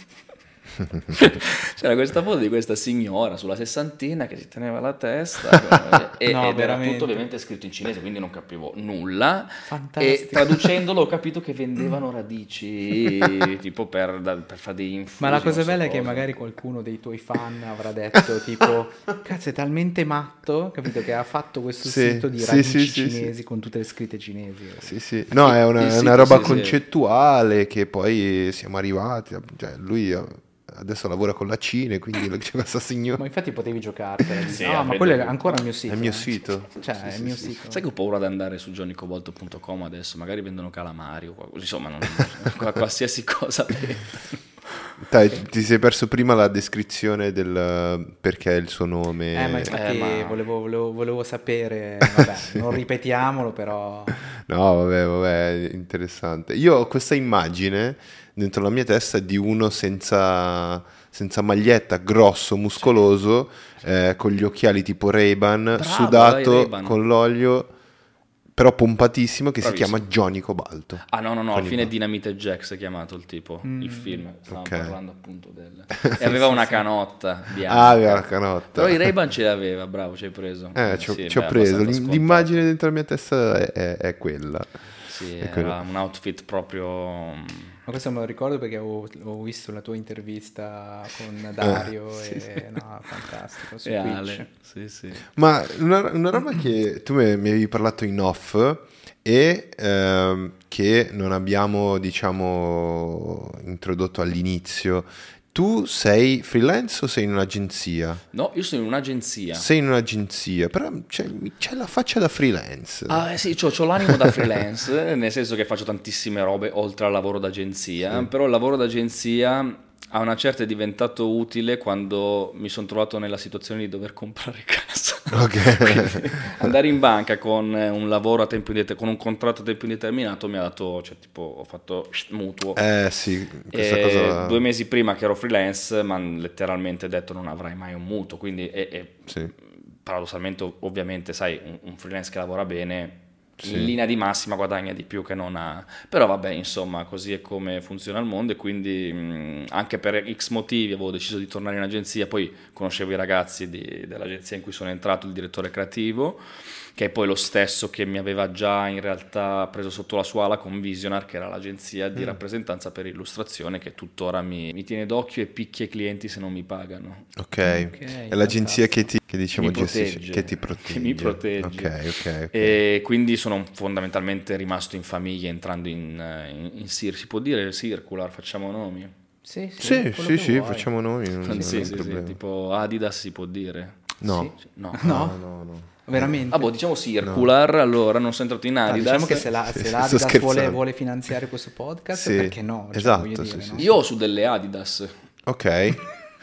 c'era questa foto di questa signora sulla sessantina che si teneva la testa e, No, ed era veramente. tutto ovviamente scritto in cinese quindi non capivo nulla e Fantastico. traducendolo ho capito che vendevano radici tipo per, per fare dei infusi Ma la cosa bella è che magari qualcuno dei tuoi fan avrà detto tipo cazzo è talmente matto, capito, che ha fatto questo Sì, sito di radici sì, sì, cinesi con tutte le scritte cinesi. Sì, sì. No, è una, è una roba sì, sì. concettuale che poi siamo arrivati. Cioè, lui adesso lavora con la Cina, quindi c'è questa signora. Ma infatti potevi giocartela. Sì, no, ma quello è ancora il mio sito. È il mio eh. sito. Cioè, Sì, è il sì, mio sì. sito. Sai che ho paura di andare su johnnycobalto.com adesso, magari vendono calamari o qualcosa, insomma, non- qualsiasi cosa. Dai, ti sei perso prima la descrizione del perché il suo nome. Eh, ma infatti Eh, ma- Volevo, volevo- volevo sapere, vabbè, non ripetiamolo, però... No, vabbè, vabbè, interessante. Io ho questa immagine dentro la mia testa di uno senza, senza maglietta, grosso, muscoloso, eh, con gli occhiali tipo Ray-Ban, Bravo, sudato dai, Ray-Ban. con l'olio, però pompatissimo, che Bravissimo. si chiama Johnny Cobalto. Ah no, no, no, alla fine il- Dynamite Jack si è chiamato il tipo, Mm. il film, stavamo Ok. parlando appunto del... E aveva una canotta bianca. Ah, aveva la canotta. Però i Ray-Ban ce l'aveva, bravo, ci hai preso. Eh, ci ho, Sì, ci ho beh, preso. L'immagine dentro la mia testa è, è- è quella. Sì, È quello. era un outfit proprio... Ma questo me lo ricordo perché ho, ho visto la tua intervista con Dario sì, e sì. no, fantastico su E Twitch. Ale. Sì, sì. Ma una, una roba che tu mi mi avevi parlato in off e ehm, che non abbiamo, diciamo, introdotto all'inizio. Tu sei freelance o sei in un'agenzia? No, io sono in un'agenzia. Sei in un'agenzia, però c'è, c'è la faccia da freelance. Ah, eh sì, ho l'animo da freelance, nel senso che faccio tantissime robe oltre al lavoro d'agenzia, però il lavoro d'agenzia a una certa è diventato utile quando mi sono trovato nella situazione di dover comprare casa. Ok. Andare in banca con eh, un lavoro a tempo indeterminato, con un contratto a tempo indeterminato mi ha dato, cioè tipo ho fatto mutuo. eh sì, cosa... Due mesi prima che ero freelance mi hanno letteralmente detto non avrai mai un mutuo, quindi e- e Sì. paradossalmente ovviamente sai un, un freelance che lavora bene Sì. in linea di massima guadagna di più che non ha. Però vabbè insomma così è come funziona il mondo e quindi mh, anche per x motivi avevo deciso di tornare in agenzia. Poi conoscevo i ragazzi di- dell'agenzia in cui sono entrato il direttore creativo che è poi lo stesso che mi aveva già in realtà preso sotto la sua ala con Visionar, che era l'agenzia Mm. di rappresentanza per illustrazione, che tuttora mi, mi tiene d'occhio e picchia i clienti se non mi pagano. Ok, Ok, è l'agenzia che ti, che diciamo Mi gestisce, protegge. che ti Che protegge. mi protegge. Ok, ok, ok. E quindi sono fondamentalmente rimasto in famiglia entrando in, in, in CIR. Si può dire circular, facciamo nomi? Sì, sì, Sì, sì, che sì, facciamo noi, non, non sì, un sì, sì, tipo Adidas si può dire. No. Sì. No. No? no, no, no. Veramente? Ah, boh, diciamo circular, allora non sono entrato in Ah, Adidas. diciamo che se, la, Sì, se l'Adidas vuole, vuole finanziare questo podcast, Sì, perché no? Cioè, esatto, dire, sì, no? Io ho su delle Adidas. Ok,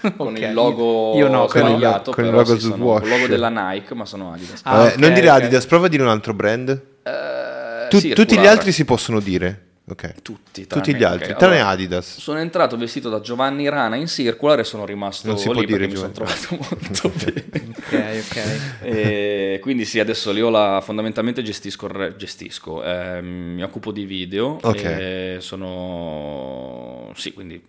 con Ok, il logo io no, sbagliato, con il però logo sono- con il logo della Nike, ma sono Adidas. Ah, Vabbè, ok, non dire. Adidas, prova a dire un altro brand. Eh, Tu- tutti gli altri si possono dire. Ok. Tutti, Tutti gli altri, ok, tranne allora, Adidas. Sono entrato vestito da Giovanni Rana in Circular e sono rimasto Non si lì può dire perché mi sono trovato molto bene. Ok, ok. E quindi sì, adesso io la, fondamentalmente gestisco, gestisco ehm, mi occupo di video, Ok. e sono, sì, quindi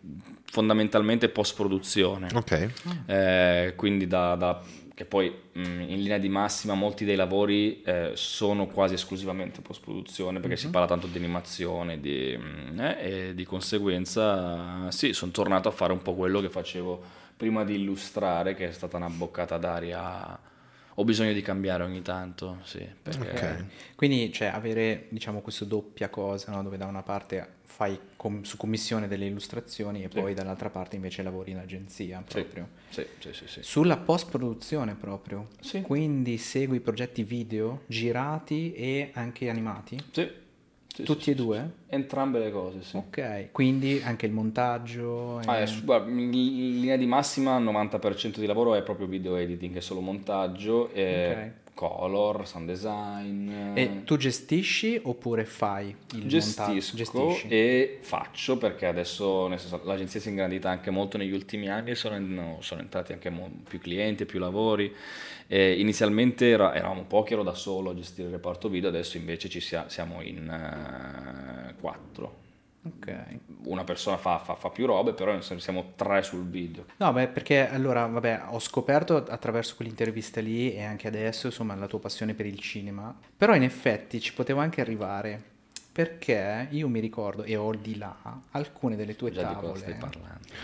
fondamentalmente post produzione. Ok. Eh, quindi da, da- che poi mh, in linea di massima molti dei lavori eh, sono quasi esclusivamente post produzione perché si parla tanto di animazione di, mh, eh, e di conseguenza sì sono tornato a fare un po' quello che facevo prima di illustrare che è stata una boccata d'aria ho bisogno di cambiare ogni tanto sì perché Ok. Quindi, cioè, avere, diciamo, questa doppia cosa, no? Dove da una parte fai com- su commissione delle illustrazioni e Sì. poi dall'altra parte invece lavori in agenzia Sì. proprio. sì, sì, sì, sì. Sulla post-produzione proprio. Sì. Quindi segui progetti video girati e anche animati? Sì, sì, Tutti sì, e due? entrambe le cose sì Ok, quindi anche il montaggio. Ah, eh, su- guarda, in linea di massima il 90% di lavoro è proprio video editing, è solo montaggio, e color, sound design. E tu gestisci oppure fai il gestisco montaggio? Gestisci. e faccio perché adesso senso, l'agenzia si è ingrandita anche molto negli ultimi anni sono, no, sono entrati anche più clienti, più lavori. E inizialmente era- eravamo pochi, ero da solo a gestire il reparto video, adesso invece ci sia- siamo in eh, quattro. Ok. Una persona fa, fa- fa più robe, però siamo tre sul video. No, beh, perché allora, vabbè, ho scoperto attraverso quell'intervista lì e anche adesso, insomma, la tua passione per il cinema. Però in effetti ci potevo anche arrivare. Perché io mi ricordo, e ho di là, alcune delle tue Già tavole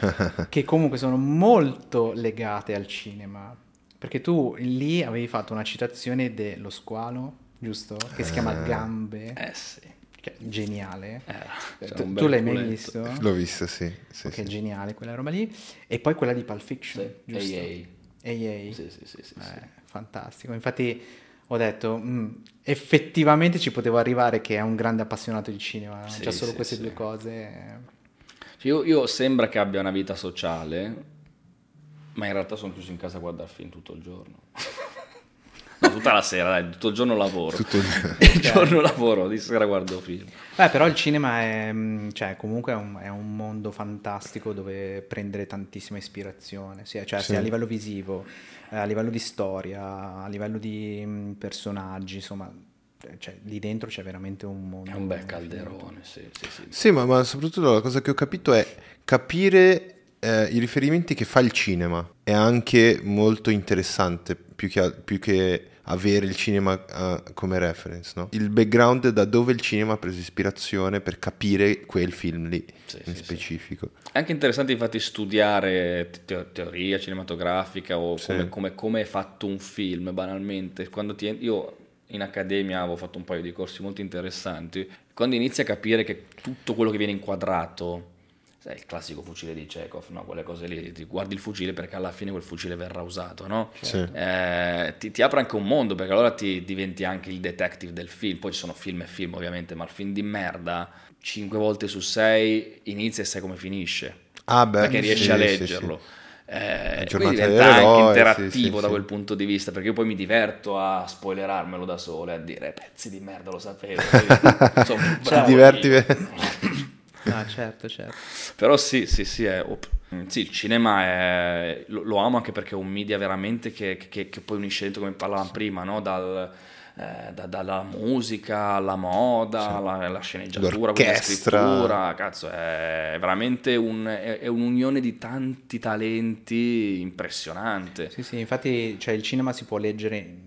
che comunque sono molto legate al cinema. Perché tu lì avevi fatto una citazione dello squalo, giusto? Che si chiama Gambe. Eh sì. Che è geniale. Era, c'era Tu, l'hai mai visto? L'ho vista, sì. sì, Ok, sì. geniale quella roba lì. E poi quella di Pulp Fiction, Sì, giusto? AA. AA. Sì, sì, sì, sì, sì. Eh, fantastico. Infatti ho detto, "Mm, effettivamente ci potevo arrivare che è un grande appassionato di cinema. Sì, Già solo sì, queste sì. due cose. eh. Cioè, Io, io sembra che abbia una vita sociale, ma in realtà sono chiuso in casa a guardare film tutto il giorno. No, tutta la sera, dai, tutto il giorno lavoro. Tutto il- il giorno lavoro, di sera guardo film. Beh, però il cinema è, mm, cioè, comunque è un, è un mondo fantastico dove prendere tantissima ispirazione, sia, cioè, Sì. sia a livello visivo, eh, a livello di storia, a livello di mm, personaggi, insomma, eh, cioè, lì dentro c'è veramente un mondo. È un bel calderone, sì, sì, sì. Sì, ma, ma soprattutto la cosa che ho capito è capire eh, i riferimenti che fa il cinema. È anche molto interessante più che, più che avere il cinema eh, come reference, no? Il background da dove il cinema ha preso ispirazione per capire quel film lì Sì, in sì, specifico. È anche interessante infatti studiare te- teoria cinematografica o Sì. come, come- come è fatto un film banalmente. Quando ti, io in accademia avevo fatto un paio di corsi molto interessanti, quando inizi a capire che tutto quello che viene inquadrato, sai, il classico fucile di Chekhov, no? quelle cose lì, ti guardi il fucile perché alla fine quel fucile verrà usato, no? Sì. Eh, ti, ti apre anche un mondo perché allora ti diventi anche il detective del film. Poi ci sono film e film, ovviamente, ma il film di merda, 5 volte su 6 inizia e sai come finisce Ah, beh, perché riesci sì, a leggerlo. sì. Eh, giornata quindi diventa anche interattivo sì, sì, da sì. quel punto di vista perché io poi mi diverto a spoilerarmelo da solo e a dire pezzi di merda lo sapevo Insomma, Ti diverti io. Ah, certo, certo. però sì sì sì, è- sì, il cinema è, lo, lo amo anche perché è un media veramente che, che- che poi unisce dentro come parlavamo prima no? Dal, eh, da- dalla musica alla moda alla, alla sceneggiatura quindi la scrittura cazzo è veramente un- è- è un'unione di tanti talenti impressionante Sì, sì, infatti cioè, il cinema si può leggere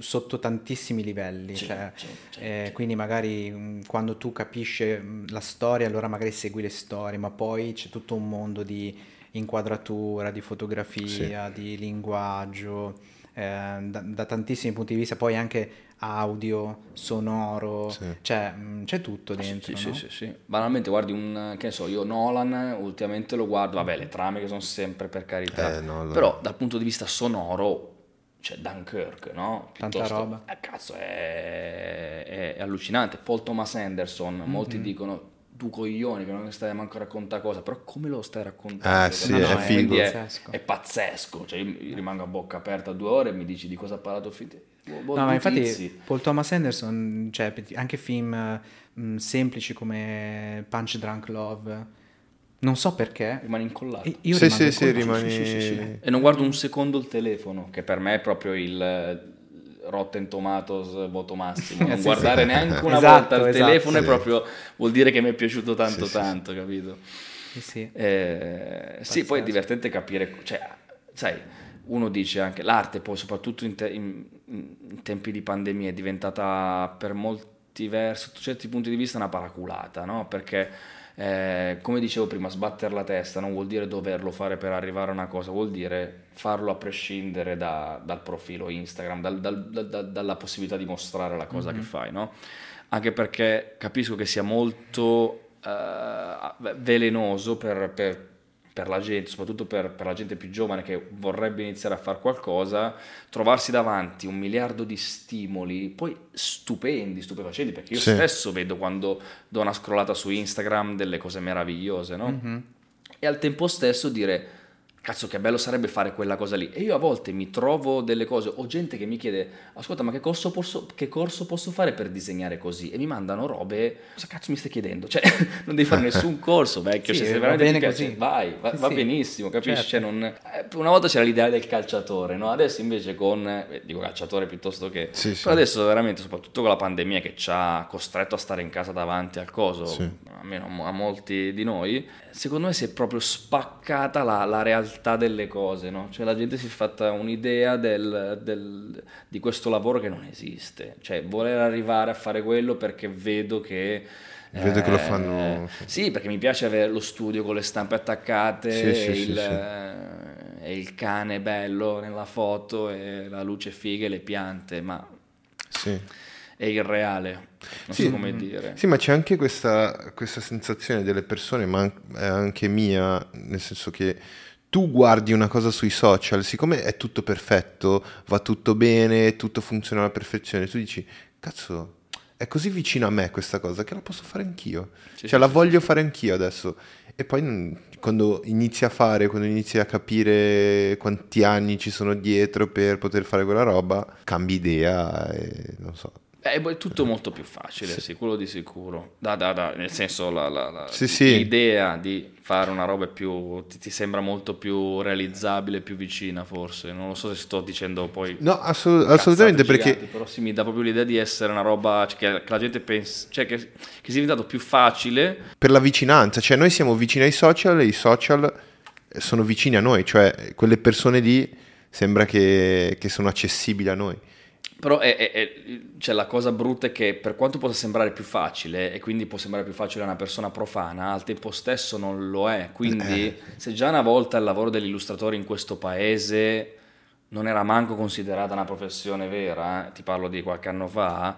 sotto tantissimi livelli, Sì, cioè, sì, sì, eh, quindi magari mh, quando tu capisci mh, la storia allora magari segui le storie, ma poi c'è tutto un mondo di inquadratura, di fotografia, di linguaggio, eh, da, da tantissimi punti di vista, poi anche audio, sonoro, Sì. cioè mh, c'è tutto Sì, dentro, sì, no? sì, sì. Banalmente guardi un, che ne so, io Nolan ultimamente lo guardo, vabbè le trame che sono sempre per carità, Eh, Nolan. però dal punto di vista sonoro, cioè Dunkirk, no? Tanta Piuttosto- roba. Eh, cazzo, è, è- è allucinante. Paul Thomas Anderson, Mhm. molti dicono, tu coglioni che non stai manco a raccontare cosa, però come lo stai raccontando? Ah, sì, Capito? è Quindi figo. È, Pazzesco. è pazzesco, cioè io rimango a bocca aperta due ore e mi dici di cosa ha parlato fin No, ma infatti Paul Thomas Anderson, cioè anche film eh, mh, semplici come Punch Drunk Love, non so perché. rimani incollato. e- Io Sì, rimango sì, sì, incollato. rimani... E non guardo un secondo il telefono, che per me è proprio il eh, Rotten Tomatoes voto massimo. Non Sì, guardare sì. neanche una Esatto, volta il esatto. telefono è Sì. proprio vuol dire che mi è piaciuto tanto Sì, sì, tanto, capito? Sì, sì. Eh, sì, poi è divertente capire, cioè, sai, uno dice anche l'arte poi soprattutto in, te- in- in tempi di pandemia è diventata per molti versi, sotto certi punti di vista una paraculata, no? Perché eh, come dicevo prima, sbattere la testa non vuol dire doverlo fare per arrivare a una cosa, vuol dire farlo a prescindere da- dal profilo Instagram, dal- dal- dal- dalla possibilità di mostrare la cosa che fai, no? Anche perché capisco che sia molto eh, velenoso per, per- per la gente, soprattutto per, per la gente più giovane che vorrebbe iniziare a fare qualcosa, trovarsi davanti un miliardo di stimoli, poi stupendi, stupefacenti, perché io Sì. stesso vedo quando do una scrollata su Instagram delle cose meravigliose, no? Mhm. E al tempo stesso dire, cazzo che bello sarebbe fare quella cosa lì. E io a volte mi trovo delle cose, ho gente che mi chiede, ascolta ma che corso posso, che corso posso fare per disegnare così? E mi mandano robe, cosa cazzo mi stai chiedendo? Cioè non devi fare nessun corso, vecchio, Sì, cioè, se veramente bene piace, così. vai, va, va sì. benissimo, capisci? Certo. Cioè, non- eh, una volta c'era l'idea del calciatore, no? Adesso invece con, eh, dico calciatore piuttosto che... Sì. Però adesso veramente, soprattutto con la pandemia che ci ha costretto a stare in casa davanti al coso, almeno a molti di noi, secondo me si è proprio spaccata la, la realtà delle cose, no? Cioè la gente si è fatta un'idea del- del- di questo lavoro che non esiste, cioè voler arrivare a fare quello perché vedo che... Vedo che lo eh, fanno- Sì, perché mi piace avere lo studio con le stampe attaccate, Sì, sì, e il, sì. eh, il cane bello nella foto e la luce figa e le piante, ma Sì. è irreale, non Sì. so come dire. Sì, ma c'è anche questa, questa sensazione delle persone, ma anche mia, nel senso che tu guardi una cosa sui social, siccome è tutto perfetto, va tutto bene, tutto funziona alla perfezione, tu dici, cazzo, è così vicino a me questa cosa che la posso fare anch'io. Sì, cioè sì, la sì, voglio fare anch'io adesso. E poi mm, quando inizi a fare, quando inizi a capire quanti anni ci sono dietro per poter fare quella roba, cambi idea e non so. Eh, è tutto molto più facile, sì, quello di sicuro. Da, da, da, nel senso, la, la- la- Sì, sì. l'idea di fare una roba più. Ti, ti sembra molto più realizzabile, più vicina, forse. Non lo so se sto dicendo poi. No, assolut- assolutamente cazzate perché... giganti, però sì, mi dà proprio l'idea di essere una roba cioè, che, che la gente pensa. Cioè, che, che sia diventato più facile. per la vicinanza, cioè noi siamo vicini ai social e i social sono vicini a noi, cioè quelle persone lì sembra che, che sono accessibili a noi. Però è, è- è- cioè, la cosa brutta è che per quanto possa sembrare più facile e quindi può sembrare più facile a una persona profana, al tempo stesso non lo è. Quindi Eh. se già una volta il lavoro dell'illustratore in questo paese non era manco considerata una professione vera, eh, ti parlo di qualche anno fa,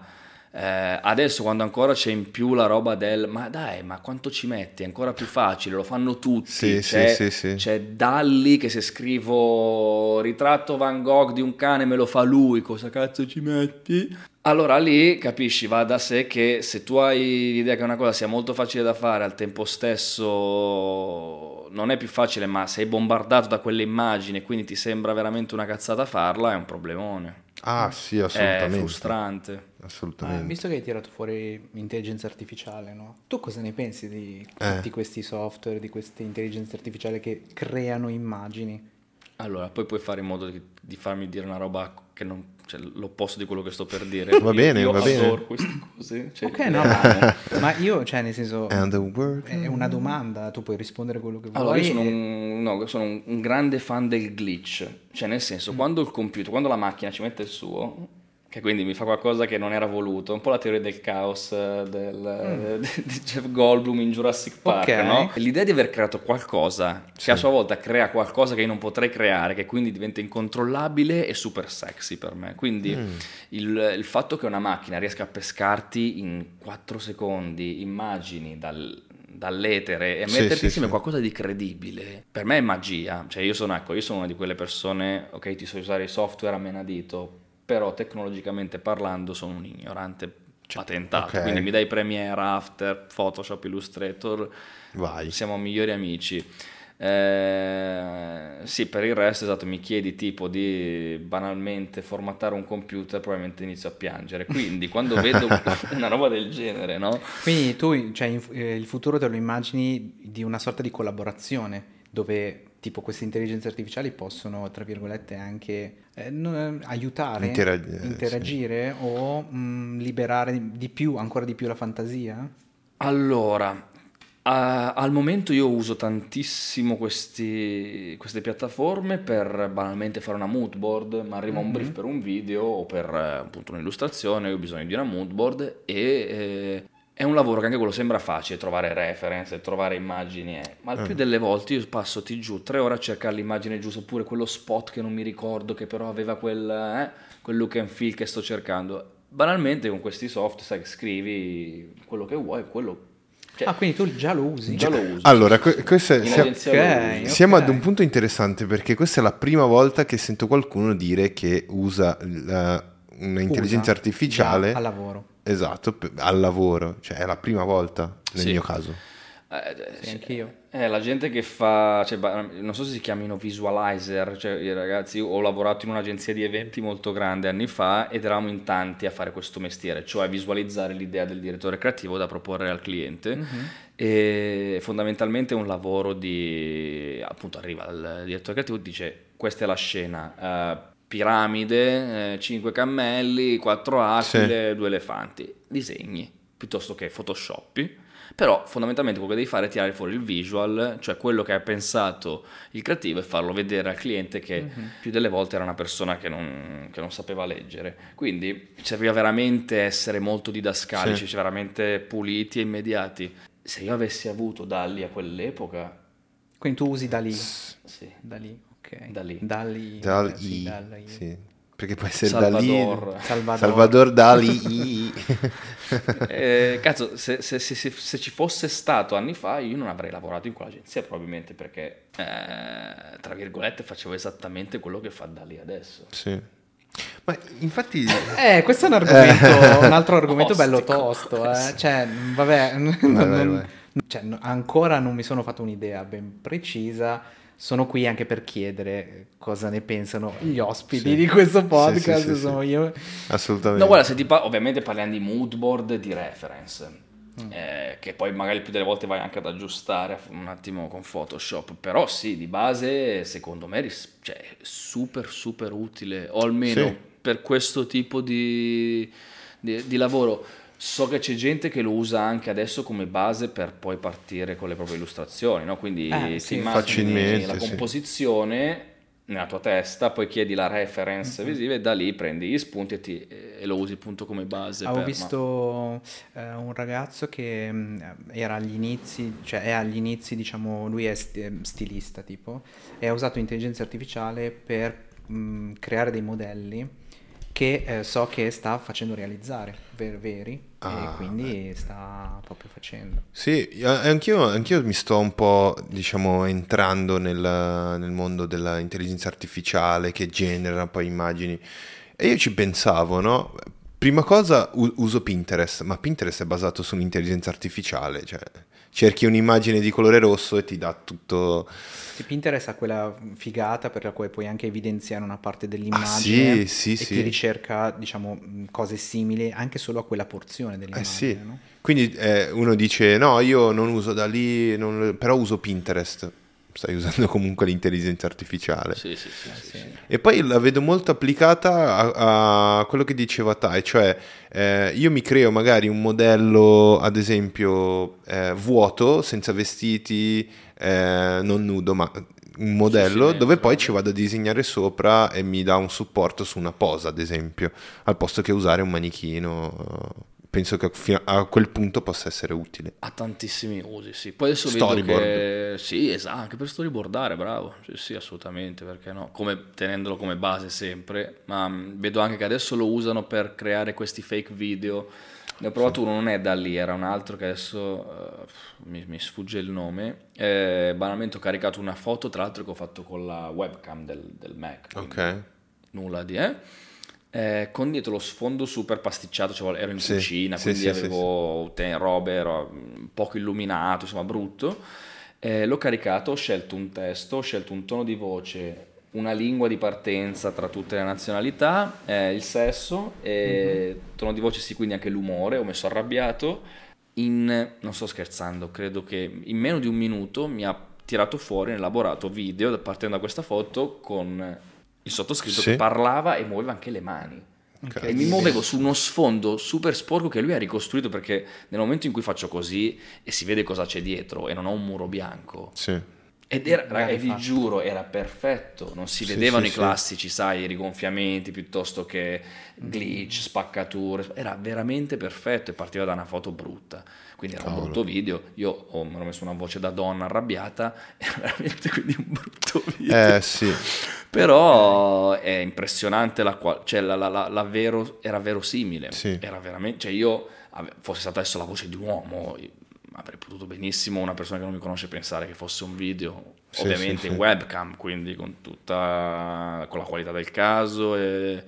eh, adesso quando ancora c'è in più la roba del ma dai, ma quanto ci metti? È ancora più facile, lo fanno tutti. Sì, c'è, sì, sì. c'è Dalli che se scrivo ritratto Van Gogh di un cane me lo fa lui, cosa cazzo ci metti? Allora lì capisci, va da sé che se tu hai l'idea che una cosa sia molto facile da fare, al tempo stesso non è più facile, ma sei bombardato da quelle immagini e quindi ti sembra veramente una cazzata farla, è un problemone. Ah sì, È assolutamente. frustrante. Ma Assolutamente. visto che hai tirato fuori intelligenza artificiale, no? Tu cosa ne pensi di Eh. tutti questi software, di queste intelligenze artificiali che creano immagini? Allora, poi puoi fare in modo di, di farmi dire una roba che non... Cioè, l'opposto di quello che sto per dire. Va bene, io va bene. queste cose. cioè, Ok, no, ma, ma io, cioè, nel senso, And the word. è una domanda, tu puoi rispondere quello che vuoi. Allora, io sono, un, no, sono un- un grande fan del glitch, cioè nel senso, quando il computer, quando la macchina ci mette il suo, che quindi mi fa qualcosa che non era voluto, un po' la teoria del caos eh, del, di Jeff Goldblum in Jurassic Park, Ok. no? L'idea di aver creato qualcosa che a sua volta crea qualcosa che io non potrei creare, che quindi diventa incontrollabile e super sexy per me. Quindi il, il fatto che una macchina riesca a pescarti in 4 secondi immagini dal- dall'etere e Sì, metterti sì, insieme sì. qualcosa di credibile, per me è magia. Cioè io sono, ecco, io sono una di quelle persone, ok, ti so usare i software a menadito, però tecnologicamente parlando sono un ignorante patentato. Ok. Quindi mi dai Premiere, After, Photoshop, Illustrator, Vai. siamo migliori amici. Eh, sì, per il resto, esatto, mi chiedi tipo di banalmente formattare un computer, probabilmente inizio a piangere. Quindi quando vedo una roba del genere, no? Quindi tu, cioè, in- eh, il futuro te lo immagini di una sorta di collaborazione dove tipo queste intelligenze artificiali possono, tra virgolette, anche eh, no- aiutare, Interag- eh, interagire o mh, liberare di- più, ancora di più la fantasia? Allora, a- al momento io uso tantissimo questi- queste piattaforme per banalmente fare una mood board, mi arriva un brief per un video o per eh, appunto un'illustrazione, io ho bisogno di una mood board e eh, è un lavoro che anche quello sembra facile, trovare reference, trovare immagini, eh, ma il più delle volte io passo, ti giù, tre ore a cercare l'immagine giusta oppure quello spot che non mi ricordo che però aveva quel, eh, quel look and feel che sto cercando. Banalmente con questi soft, sai, scrivi quello che vuoi, quello... Cioè, Ah, quindi tu già lo usi? già lo uso. Allora, que- questo è, In sia- agenzia Ok. lo uso. siamo ad un punto interessante perché questa è la prima volta che sento qualcuno dire che usa la- un'intelligenza artificiale al lavoro. Esatto, al lavoro, cioè è la prima volta nel Sì. mio caso. Eh, Sì, anch'io. Eh, la gente che fa, cioè, non so se si chiamino visualizer, cioè, i ragazzi, ho lavorato in un'agenzia di eventi molto grande anni fa ed eravamo in tanti a fare questo mestiere, cioè visualizzare l'idea del direttore creativo da proporre al cliente Mhm. e fondamentalmente è un lavoro di, appunto arriva il direttore creativo e dice questa è la scena, eh, piramide, eh, cinque cammelli, quattro aquile, due elefanti, disegni, piuttosto che photoshoppi. Però fondamentalmente quello che devi fare è tirare fuori il visual, cioè quello che ha pensato il creativo e farlo vedere al cliente che più delle volte era una persona che non, che non sapeva leggere. Quindi serviva veramente essere molto didascalici, Sì. cioè veramente puliti e immediati. Se io avessi avuto Dalli a quell'epoca, Quindi tu usi da lì. sì, Da lì, ok. Da lì. Eh, sì, I, da lì. sì. Perché può essere Salvador. lì. Salvador. Salvador Dali. Eh, cazzo, se, se- se- se- se ci fosse stato anni fa, io non avrei lavorato in quell'agenzia probabilmente perché, eh, tra virgolette, facevo esattamente quello che fa Dalli adesso. sì. Ma infatti... Eh, questo è un argomento, un altro argomento bello Ostico. tosto, eh. Cioè, vabbè, Vai, vai, non- vai. cioè, no- ancora non mi sono fatto un'idea ben precisa. Sono qui anche per chiedere cosa ne pensano gli ospiti Sì. di questo podcast. sì, sì, sì. io... Assolutamente. No, guarda, se ti pa- ovviamente parliamo di mood board di reference, Mm. eh, che poi magari più delle volte vai anche ad aggiustare un attimo con Photoshop, però sì, di base secondo me ris- cioè, è super super utile, o almeno Sì. per questo tipo di, di- di lavoro. So che c'è gente che lo usa anche adesso come base per poi partire con le proprie illustrazioni, no? Quindi Eh, ti sì, immagini facilmente, la sì. composizione nella tua testa, poi chiedi la Mm-hmm. reference visiva e da lì prendi gli spunti e, ti- e lo usi appunto come base. Per- visto eh, un ragazzo che mh, era agli inizi, cioè è agli inizi, diciamo, lui è sti- stilista tipo, e ha usato intelligenza artificiale per mh, creare dei modelli che eh, so che sta facendo realizzare, ver- veri, Ah, e quindi sta proprio facendo. Sì, anch'io, anch'io mi sto un po', diciamo, entrando nel, nel mondo dell'intelligenza artificiale che genera poi immagini. E io ci pensavo, no? Prima cosa uso Pinterest, ma Pinterest è basato su un'intelligenza artificiale, cioè cerchi un'immagine di colore rosso e ti dà tutto... E Pinterest ha quella figata per la quale puoi anche evidenziare una parte Ah, dell'immagine sì, sì, e sì. ti ricerca, diciamo, mh, cose simili anche solo a quella porzione Eh dell'immagine, sì, no? quindi eh, uno dice no, io non uso da lì, non- però uso Pinterest. Stai usando comunque l'intelligenza artificiale. Sì, sì, sì, sì, sì. sì. E poi la vedo molto applicata a, a quello che diceva Tai, cioè eh, io mi creo magari un modello, ad esempio, eh, vuoto, senza vestiti, eh, non nudo, ma un modello sì, dove sì, poi sì. ci vado a disegnare sopra e mi dà un supporto su una posa, ad esempio, al posto che usare un manichino. Penso che fino a quel punto possa essere utile. Ha tantissimi usi, sì. Poi adesso vedo Storyboard. che... Sì, esatto, anche per storyboardare, bravo. Sì, sì, assolutamente, perché no? Come, tenendolo come base sempre. Ma mh, vedo anche che adesso lo usano per creare questi fake video. Ne ho provato uno, non è da lì, era un altro che adesso eh, mi, mi sfugge il nome. Eh, banalmente ho caricato una foto, tra l'altro che ho fatto con la webcam del, del Mac. Ok. nulla di eh. Eh, con dietro lo sfondo super pasticciato, cioè ero in Sì, cucina, sì, quindi sì, sì, avevo te- robe, ero poco illuminato, insomma brutto. Eh, l'ho caricato, ho scelto un testo, ho scelto un tono di voce, una lingua di partenza tra tutte le nazionalità, eh, il sesso, e tono di voce sì, quindi anche l'umore, ho messo arrabbiato. In, non sto scherzando, credo che in meno di un minuto mi ha tirato fuori un elaborato video partendo da questa foto con il sottoscritto Sì. che parlava e muoveva anche le mani. Ok. E mi muovevo su uno sfondo super sporco che lui ha ricostruito perché nel momento in cui faccio così e si vede cosa c'è dietro e non ho un muro bianco, Sì. ed era, raga, vi giuro, era perfetto. Non si Sì, vedevano sì, i sì. classici, sai, rigonfiamenti piuttosto che glitch, spaccature. Era veramente perfetto e partiva da una foto brutta. Quindi era un Cavolo. brutto video. Io ho, mi ero messo una voce da donna arrabbiata. Era veramente quindi un brutto video. Eh sì. Però è impressionante la qual- cioè la, la- la- vero- era verosimile. Sì. Era veramente, cioè io fosse stata adesso la voce di un uomo, avrei potuto benissimo una persona che non mi conosce pensare che fosse un video, Sì, ovviamente sì. webcam, quindi con tutta con la qualità del caso e,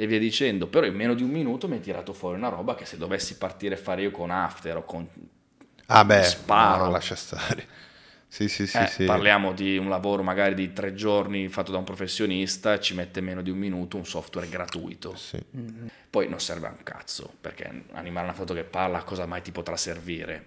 e via dicendo. Però in meno di un minuto mi è tirato fuori una roba che se dovessi partire a fare io con After o con Ah beh, Sparo. no, lascia stare. Sì, sì, sì, eh, sì. parliamo di un lavoro magari di tre giorni fatto da un professionista, ci mette meno di un minuto un software gratuito. Sì. Poi non serve a un cazzo, perché animare una foto che parla cosa mai ti potrà servire?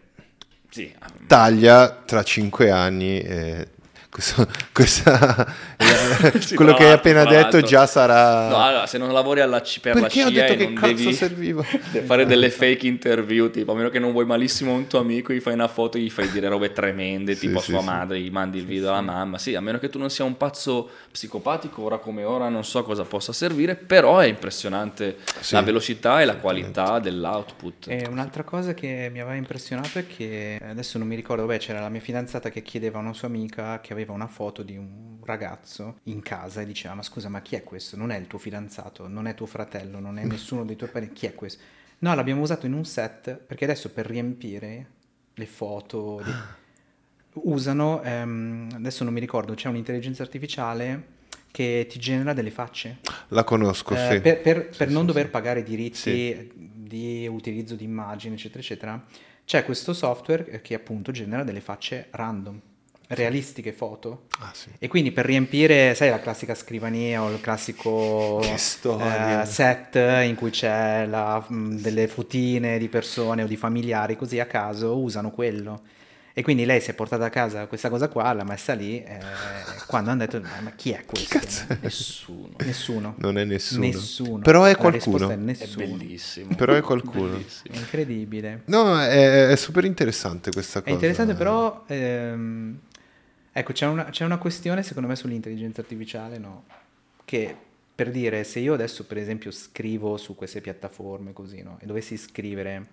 Sì, Taglia tra cinque anni. eh, questo- questa- Sì, quello che hai appena detto già sarà... No, allora, se non lavori alla C- per Perché la ho CIA detto e che non cazzo devi serviva? fare delle fake interview, tipo a meno che non vuoi malissimo a un tuo amico, gli fai una foto, gli fai dire robe tremende, Sì, tipo a sì, sua sì. madre, gli mandi il video alla mamma. Sì, a meno che tu non sia un pazzo psicopatico, ora come ora non so cosa possa servire, però è impressionante Sì. la velocità e la qualità dell'output. E un'altra cosa che mi aveva impressionato è che adesso non mi ricordo, beh, c'era la mia fidanzata che chiedeva a una sua amica che aveva una foto di un ragazzo in casa e diceva: Ma scusa, ma chi è questo? Non è il tuo fidanzato, non è tuo fratello, non è nessuno dei tuoi parenti, chi è questo? No, l'abbiamo usato in un set perché adesso per riempire le foto di- usano, ehm, adesso non mi ricordo, c'è un'intelligenza artificiale che ti genera delle facce. La conosco, Eh, sì. per, per- Sì, per sì, non sì. dover pagare diritti di utilizzo di immagini, eccetera, eccetera, c'è questo software che appunto genera delle facce random, realistiche foto. Ah, sì. E quindi per riempire, sai, la classica scrivania o il classico eh, set in cui c'è la- mh, delle fotine di persone o di familiari così a caso, usano quello. E quindi lei si è portata a casa questa cosa qua, l'ha messa lì, eh, quando hanno detto, ma, ma chi è questo? Nessuno. Nessuno. Non è nessuno. Nessuno. Però è qualcuno. è È nessuno. bellissimo. Però è qualcuno. Bellissimo. È incredibile. No, è, è super interessante questa È cosa. interessante però, ehm, ecco, c'è una, c'è una questione secondo me sull'intelligenza artificiale, no? Che per dire, se io adesso per esempio scrivo su queste piattaforme così, no? E dovessi scrivere,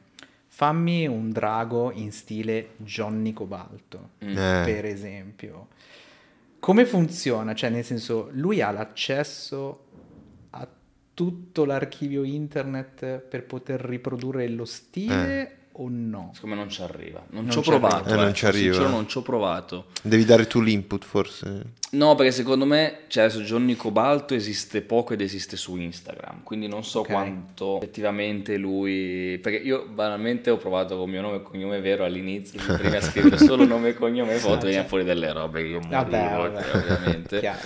fammi un drago in stile Johnny Cobalto, Mm. Eh. per esempio. Come funziona? Cioè, nel senso, lui ha l'accesso a tutto l'archivio internet per poter riprodurre lo stile o no? Secondo me non ci arriva. Non, Non ci ho provato. arriva. Eh, non ci arriva. Sincero, non ci ho provato. Devi dare tu l'input, forse. No, perché secondo me, cioè adesso Johnny Cobalto esiste poco ed esiste su Instagram, quindi non so Ok. quanto effettivamente lui... Perché io banalmente ho provato con mio nome e cognome vero all'inizio, prima scrivere solo nome e cognome e foto, Ah, veniva certo. fuori delle robe che io morivo, Vabbè, vabbè. cioè, ovviamente. Chiaro.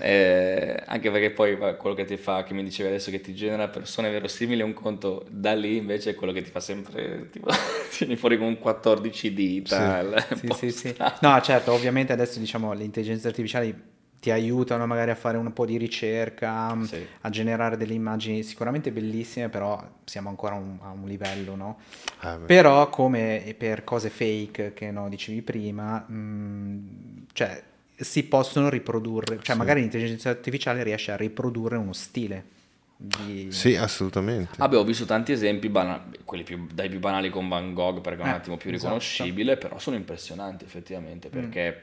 Eh, anche perché poi quello che ti fa, che mi dicevi adesso che ti genera persone verosimili è un conto, da lì invece è quello che ti fa sempre, tipo, vieni fuori con 14 dita. Sì, sì, sì. No, certo, ovviamente adesso diciamo le intelligenze artificiali ti aiutano magari a fare un po' di ricerca, Sì. a generare delle immagini sicuramente bellissime, però siamo ancora a un, a un livello, no? Ah. Però come per cose fake che no, dicevi prima, mh, cioè si possono riprodurre, cioè Sì. magari l'intelligenza artificiale riesce a riprodurre uno stile. Di... Sì, assolutamente. Vabbè, ho visto tanti esempi, bana- quelli più, dai più banali con Van Gogh perché è un Eh, attimo più esatto. riconoscibile, però sono impressionanti effettivamente Mm. perché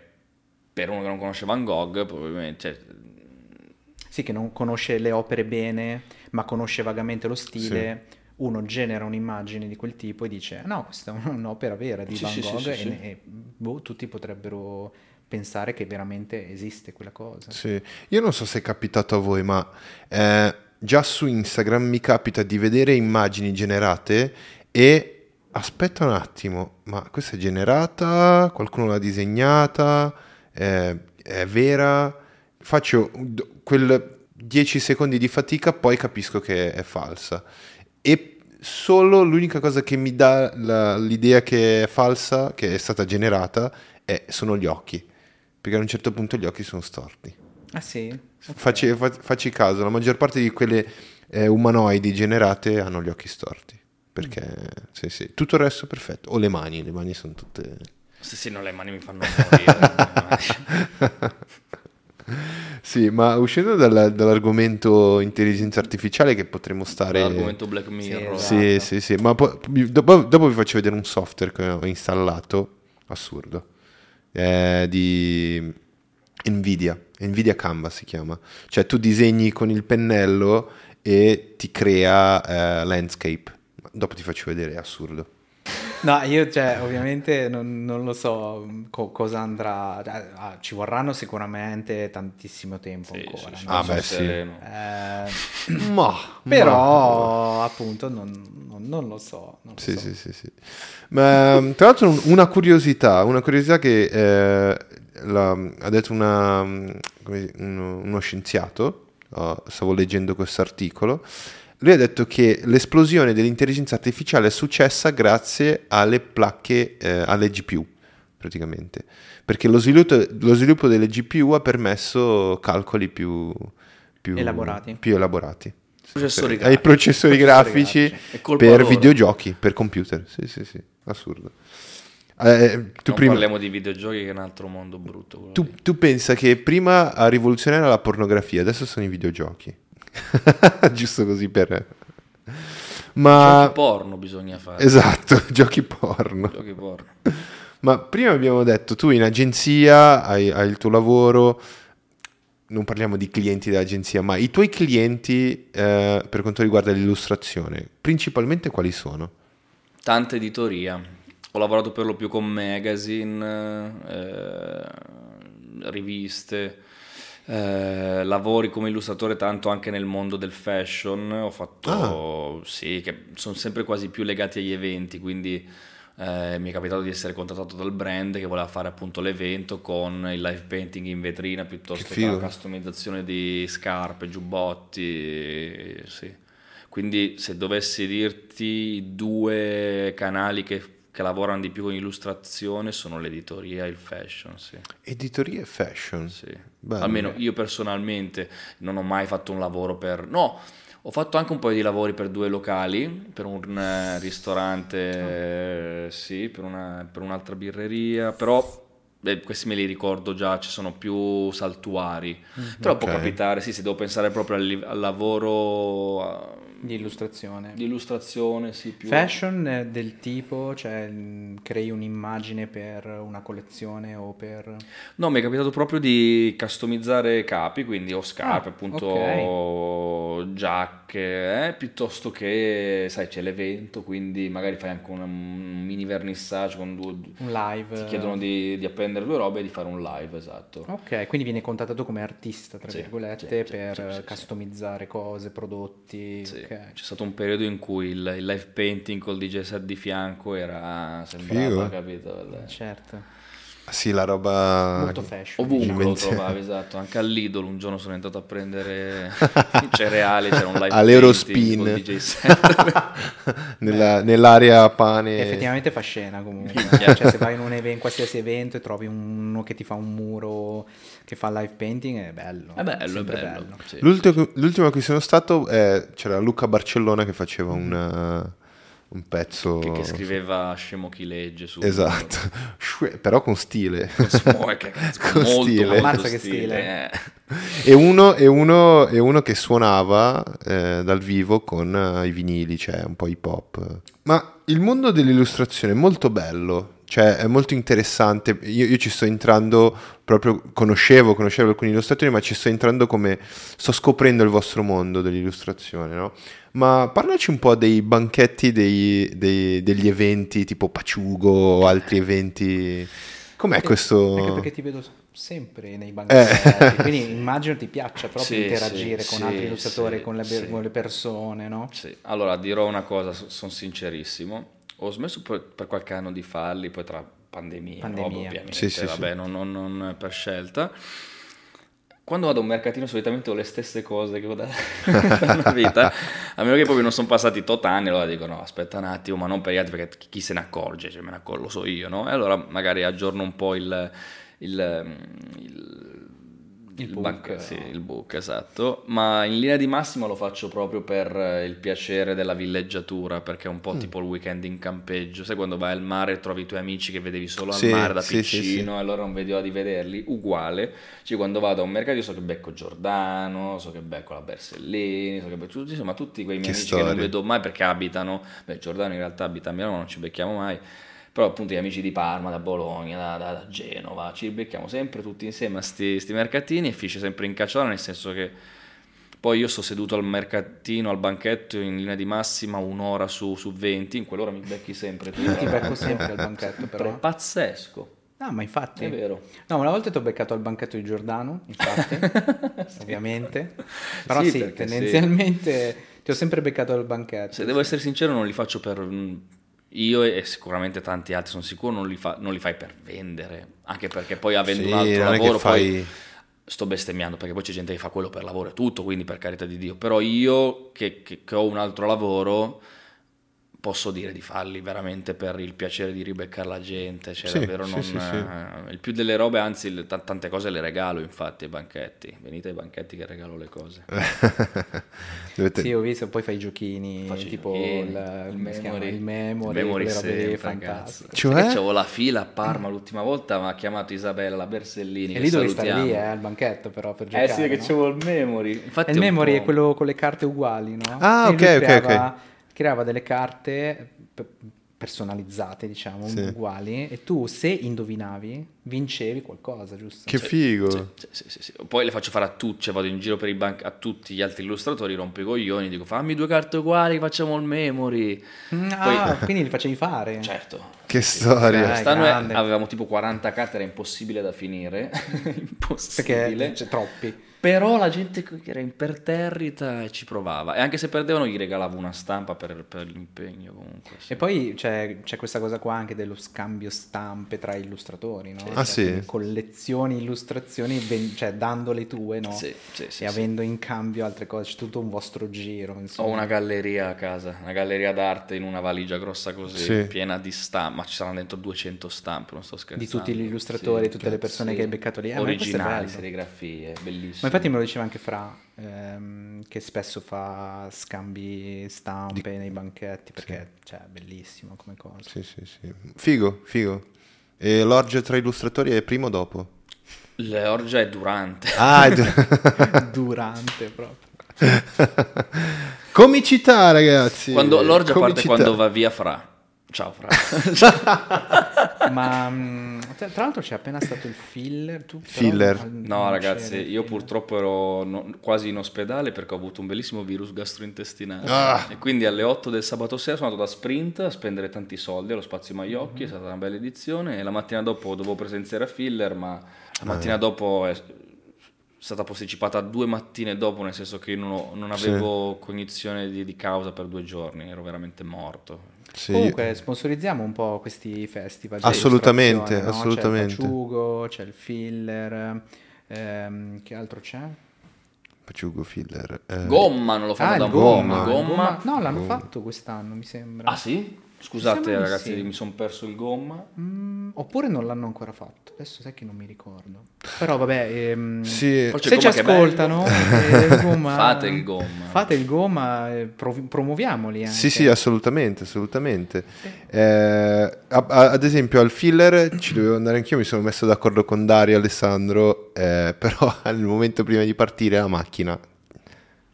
per uno che non conosce Van Gogh, probabilmente... cioè, Sì, che non conosce le opere bene, ma conosce vagamente lo stile. Uno genera un'immagine di quel tipo e dice: No, questa è un'opera vera di Sì, Van sì, sì, Gogh. sì, e, sì. e, boh, tutti potrebbero pensare che veramente esiste quella cosa. Sì. Io non so se è capitato a voi, ma eh, già su Instagram mi capita di vedere immagini generate e aspetta un attimo, ma questa è generata? Qualcuno l'ha disegnata? Eh, è vera? Faccio quel 10 secondi di fatica, poi capisco che è falsa. E solo l'unica cosa che mi dà la- l'idea che è falsa, che è stata generata, è- sono gli occhi. Perché a un certo punto gli occhi sono storti. Ah, sì? Facci, fa- facci caso, la maggior parte di quelle eh, umanoidi generate hanno gli occhi storti. Perché, sì, sì. Tutto il resto è perfetto. O le mani, le mani sono tutte... se sì, no, le mani mi fanno morire. Sì, ma uscendo dalla- dall'argomento intelligenza artificiale che potremmo stare... L'argomento Black Mirror. Sì, Sì, Esatto. sì, sì, ma poi, dopo, dopo vi faccio vedere un software che ho installato, assurdo, eh, di Nvidia, Nvidia Canva si chiama, cioè tu disegni con il pennello e ti crea eh, landscape, dopo ti faccio vedere, è assurdo. No, io cioè, ovviamente non, non lo so co- cosa andrà. cioè, ah, ci vorranno sicuramente tantissimo tempo Sì, ancora. sì, sì, no? Ah, beh, sì. Eh, Ma, però, appunto, non, non- non lo so. non lo Sì, so. sì, sì, sì. Ma ehm, tra l'altro un- una curiosità, una curiosità che eh, la- ha detto una, come- uno, uno scienziato, oh, stavo leggendo questo articolo, lui ha detto che l'esplosione dell'intelligenza artificiale è successa grazie alle placche, eh, alle GPU, praticamente, perché lo sviluppo, lo sviluppo delle GPU ha permesso calcoli più, più Elaborati. Più elaborati. Processori Ai grafici. processori Processori grafici grafici. Per loro. videogiochi, per computer. Sì, sì, sì, assurdo. Eh, tu, Non prima, parliamo di videogiochi che è un altro mondo brutto. tu, tu pensa che prima a rivoluzionare la pornografia, adesso sono i videogiochi. Giusto così per... Ma... Giochi porno bisogna fare. Esatto, giochi porno. Giochi porno. Ma prima abbiamo detto, tu in agenzia hai, hai il tuo lavoro, non parliamo di clienti dell'agenzia, ma i tuoi clienti eh, per quanto riguarda l'illustrazione, principalmente quali sono? Tanta editoria. Ho lavorato per lo più con magazine, eh, riviste. Eh, lavori come illustratore tanto anche nel mondo del fashion, ho fatto, sì, che sono sempre quasi più legati agli eventi, quindi eh, mi è capitato di essere contattato dal brand che voleva fare appunto l'evento con il live painting in vetrina piuttosto Che che, la customizzazione di scarpe, giubbotti, sì. Quindi se dovessi dirti i due canali che, che lavorano di più con illustrazione sono l'editoria e il fashion, sì. Editoria e fashion. Sì. Bello. Almeno io personalmente non ho mai fatto un lavoro per... No, ho fatto anche un paio di lavori per due locali, per un eh, ristorante, eh, sì, per, una- per un'altra birreria, però beh, questi me li ricordo già, ci sono più saltuari. Però può Ok. capitare, sì, se devo pensare proprio al, al lavoro Di illustrazione. di illustrazione, sì, più... Fashion eh, del tipo, cioè mh, crei un'immagine per una collezione o per... No, mi è capitato proprio di customizzare capi, quindi o scarpe, Ah, appunto, giacche, eh, piuttosto che, sai, c'è l'evento, quindi magari fai anche un, mini vernissage con due... Un live. Ti chiedono di, di appendere due robe e di fare un live, esatto. Ok, quindi viene contattato come artista, tra Sì, virgolette, sì, per sì, customizzare cose, prodotti. Sì, ok. C'è stato un periodo in cui il, il live painting col DJ set di fianco era sembrava, Figo. capito? Certo. Sì, la roba... Molto fashion. Ovunque lo trovavi, esatto. Anche all'Idol un giorno sono entrato a prendere i cereali, c'era un live All'Eurospin. Nella- nell'area pane... Effettivamente fa scena comunque. Cioè, se vai in un even- in qualsiasi evento e trovi uno che ti fa un muro che fa live painting, è bello. È bello, è sempre bello. sì. L'ultimo, l'ultimo a cui sono stato eh, c'era Luca Barcellona che faceva un, eh, un pezzo... Che, che scriveva scemo chi legge su Esatto, però con stile. Con che cazzo, Con molto, stile. molto Ammazza che stile, stile. eh. e, uno, e, uno, e uno che suonava eh, dal vivo con eh, i vinili, cioè un po' hip hop. Ma il mondo dell'illustrazione è molto bello, cioè è molto interessante. Io, io ci sto entrando proprio, conoscevo, conoscevo alcuni illustratori, ma ci sto entrando come sto scoprendo il vostro mondo dell'illustrazione, no? Ma parlaci un po' dei banchetti dei- dei- degli eventi tipo Paciugo o altri eventi. Com'è Anche- questo? Anche perché ti vedo sempre nei banchetti, Eh. quindi immagino ti piaccia proprio Sì, interagire sì, con altri sì, illustratori, sì, con, le, sì. con le persone, no? Sì, allora dirò una cosa, sono sincerissimo. Ho smesso per, per qualche anno di farli, poi tra pandemia, Pandemia. roba, ovviamente, Sì, sì, vabbè, Non, non- non per scelta. Quando vado a un mercatino solitamente ho le stesse cose che ho da da una vita, a meno che proprio non sono passati tot anni, allora dico no, aspetta un attimo, ma non per gli altri perché chi se ne accorge, cioè me ne accorgo, lo so io, no? E allora magari aggiorno un po' il, il, il, Il book. banc- sì, il book, esatto, ma in linea di massima lo faccio proprio per eh, il piacere della villeggiatura, perché è un po' Mm. tipo il weekend in campeggio, sai quando vai al mare e trovi i tuoi amici che vedevi solo al Sì, mare da sì, piccino e allora non vedi l'ora di vederli, uguale, cioè quando vado a un mercato io so che becco Giordano, so che becco la Bersellini, so che becco tutti, insomma tutti quei miei Che amici che non vedo mai perché abitano, beh Giordano in realtà abita a Milano, non ci becchiamo mai, però appunto gli amici di Parma, da Bologna, da, da- da Genova, ci becchiamo sempre tutti insieme a sti, sti mercatini e finisce sempre in cacciola, nel senso che poi io sto seduto al mercatino, al banchetto in linea di massima un'ora su, su 20, in quell'ora mi becchi sempre tu. Io ti becco sempre al banchetto, È però. pazzesco, No, ma infatti... è vero. No, una volta ti ho beccato al banchetto di Giordano, infatti, ovviamente. Però Sì, sì, perché sì. tendenzialmente ti ho sempre beccato al banchetto. Se devo essere sincero non li faccio per... Io e sicuramente tanti altri sono sicuro non li, fa- non li fai per vendere, anche perché poi avendo Sì, un altro lavoro fai- poi sto bestemmiando perché poi c'è gente che fa quello per lavoro e tutto, quindi per carità di Dio, però io che, che- che ho un altro lavoro posso dire di farli veramente per il piacere di ribeccare la gente, cioè Sì, davvero sì, non... sì, sì. eh, il più delle robe, anzi le- t- tante cose le regalo infatti ai banchetti, venite ai banchetti che regalo le cose. Dovete- Sì, ho visto, poi fai i giochini, Faccio i tipo giochini, il, il memory. il memory, Il memory sempre, fantastiche. cazzo. Cioè? Che c'avevo la fila a Parma l'ultima volta, mi ha chiamato Isabella Bersellini. E che lì dovevi stare salutiamo. lì, eh, al banchetto però per Eh giocare, sì, che no? c'avevo il memory. Infatti E il memory po'- è quello con le carte uguali, no? Ah, E lui ok, ok, creava, delle carte per, personalizzate, diciamo, Sì. uguali, e tu se indovinavi vincevi qualcosa, giusto? Che Sì, figo. Sì, sì, sì, sì, sì. Poi le faccio fare a tutti, cioè vado in giro per i banchi a tutti gli altri illustratori, rompo i coglioni, dico fammi due carte uguali, facciamo il memory. Mm, Poi- Ah, quindi li facevi fare? Certo. Che storia. Quest'anno grande. avevamo tipo 40 carte, era impossibile da finire. impossibile. Perché c'è troppi. Però la gente che era imperterrita e ci provava. E anche se perdevano gli regalavo una stampa per, per l'impegno comunque. sì. E poi c'è, c'è questa cosa qua anche dello scambio stampe tra illustratori, no? Ah, Cioè, sì? Collezioni, illustrazioni, ven- cioè dando le tue, no? Sì, sì, sì, e sì. avendo in cambio altre cose, c'è tutto un vostro giro, Ho insomma. una galleria a casa, una galleria d'arte in una valigia grossa così, Sì. piena di stampe, ma ci saranno dentro 200 stampe, non sto scherzando. di tutti gli illustratori, Sì, tutte le persone sì. che hai beccato lì. Eh, Originali, serigrafie, bellissime. Infatti me lo diceva anche Fra, ehm, che spesso fa scambi stampe nei banchetti, perché cioè, è bellissimo come cosa. Sì, sì, sì. Figo, figo. E l'orgia tra illustratori è prima o dopo? L'orgia è durante. Ah, è- Durante proprio. comicità, ragazzi. Quando, l'orgia parte Comicità. quando va via Fra. Ciao Fra. Ma mm, tra l'altro c'è appena stato il filler. Tu Filler. No ragazzi, io filler. purtroppo ero no- quasi in ospedale perché ho avuto un bellissimo virus gastrointestinale Ah. e quindi alle 8 del sabato sera sono andato da Sprint a spendere tanti soldi allo Spazio Maiocchi, è stata una bella edizione e la mattina dopo dovevo presenziare a Filler ma la mattina dopo è stata posticipata due mattine dopo nel senso che io non, ho- non Sì. avevo cognizione di, di causa per due giorni, ero veramente morto. Sì, Comunque sponsorizziamo un po' questi festival. di Assolutamente, no? assolutamente. C'è il Paciugo, c'è il filler. ehm, che altro c'è? Paciugo Filler. eh, Gomma non lo fanno Ah, da Gomma. ma il Gomma... No, l'hanno Gomma. fatto quest'anno, mi sembra. Ah sì? Scusate ragazzi, sì. mi sono perso il Gomma. Mm, oppure non l'hanno ancora fatto. Adesso sai che non mi ricordo. Però vabbè, ehm, Sì. Se ci ascoltano, eh, Gomma- Fate il Gomma. Fate il gomma, eh, provi- promuoviamoli anche. Sì, sì, assolutamente, assolutamente. Eh, a- a- ad esempio al filler ci dovevo andare anch'io, mi sono messo d'accordo con Dario e Alessandro, eh, però al momento prima di partire la macchina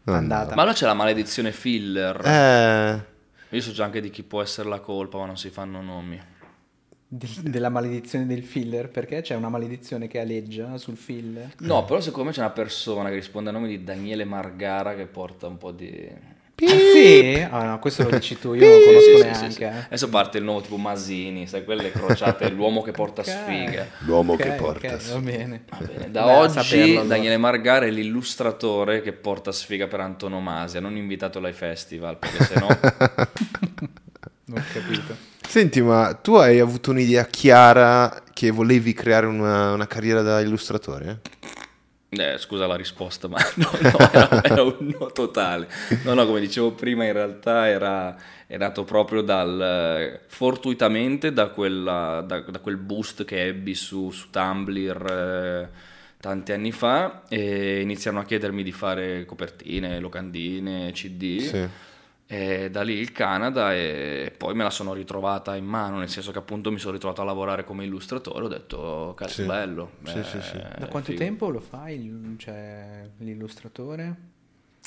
non Andata. Ma allora c'è la maledizione filler. Eh, Io so già anche di chi può essere la colpa, ma non si fanno nomi. Del- della maledizione del filler, perché c'è una maledizione che aleggia sul filler. No, però secondo me c'è una persona che risponde a nome di Daniele Margara che porta un po' di... Ah, sì? Ah, no, questo lo dici tu, io non lo conosco sì, neanche. sì, sì. Adesso parte il nuovo tipo Masini, sai, quelle crociate, l'uomo che porta Ok. sfiga. l'uomo Ok, che porta. ok, va bene. Va bene, Da Beh, oggi saperlo. Daniele Margara è l'illustratore che porta sfiga per antonomasia, non invitatelo ai festival, perché sennò... Non ho capito. Senti, ma tu hai avuto un'idea chiara che volevi creare una, una carriera da illustratore? Eh, scusa la risposta, ma no, no, era, era un no totale. No, no, come dicevo prima, in realtà era, è nato proprio dal, eh, fortuitamente da, quella, da, da quel boost che ebbi su, su Tumblr eh, tanti anni fa e iniziarono a chiedermi di fare copertine, locandine, CD. Sì. E da lì il Canada e poi me la sono ritrovata in mano, nel senso che appunto mi sono ritrovato a lavorare come illustratore, ho detto cazzo Sì. bello. Sì, eh, sì, sì. Da quanto figo. tempo lo fai, cioè, l'illustratore?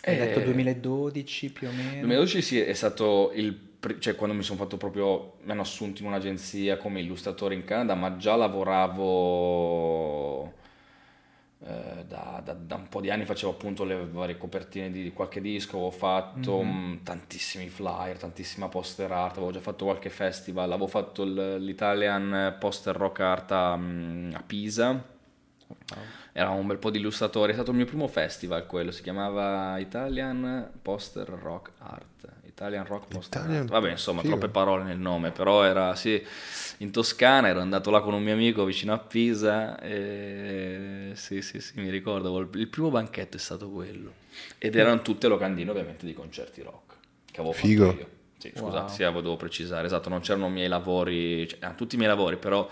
Hai Eh, detto 2012 più o meno? 2012 sì, è stato il cioè quando mi sono fatto proprio, mi hanno assunto in un'agenzia come illustratore in Canada, ma già lavoravo da, da- da un po' di anni, facevo appunto le varie copertine di qualche disco, avevo fatto mh, tantissimi flyer, tantissima poster art, avevo già fatto qualche festival, avevo fatto l'Italian Poster Rock Art a, mh, a Pisa. Era un bel po' di illustratori, è stato il mio primo festival quello, si chiamava Italian Poster Rock Art. Italian Rock Poster Italian-. Vabbè, insomma, figo. troppe parole nel nome, però era sì, in Toscana, ero andato là con un mio amico vicino a Pisa e sì, sì, sì, mi ricordo, il primo banchetto è stato quello. Ed erano tutte locandine ovviamente di concerti rock, che avevo Figo. fatto io. Sì, scusate, Wow. sì, devo precisare, esatto, non c'erano miei lavori, cioè, erano tutti i miei lavori, però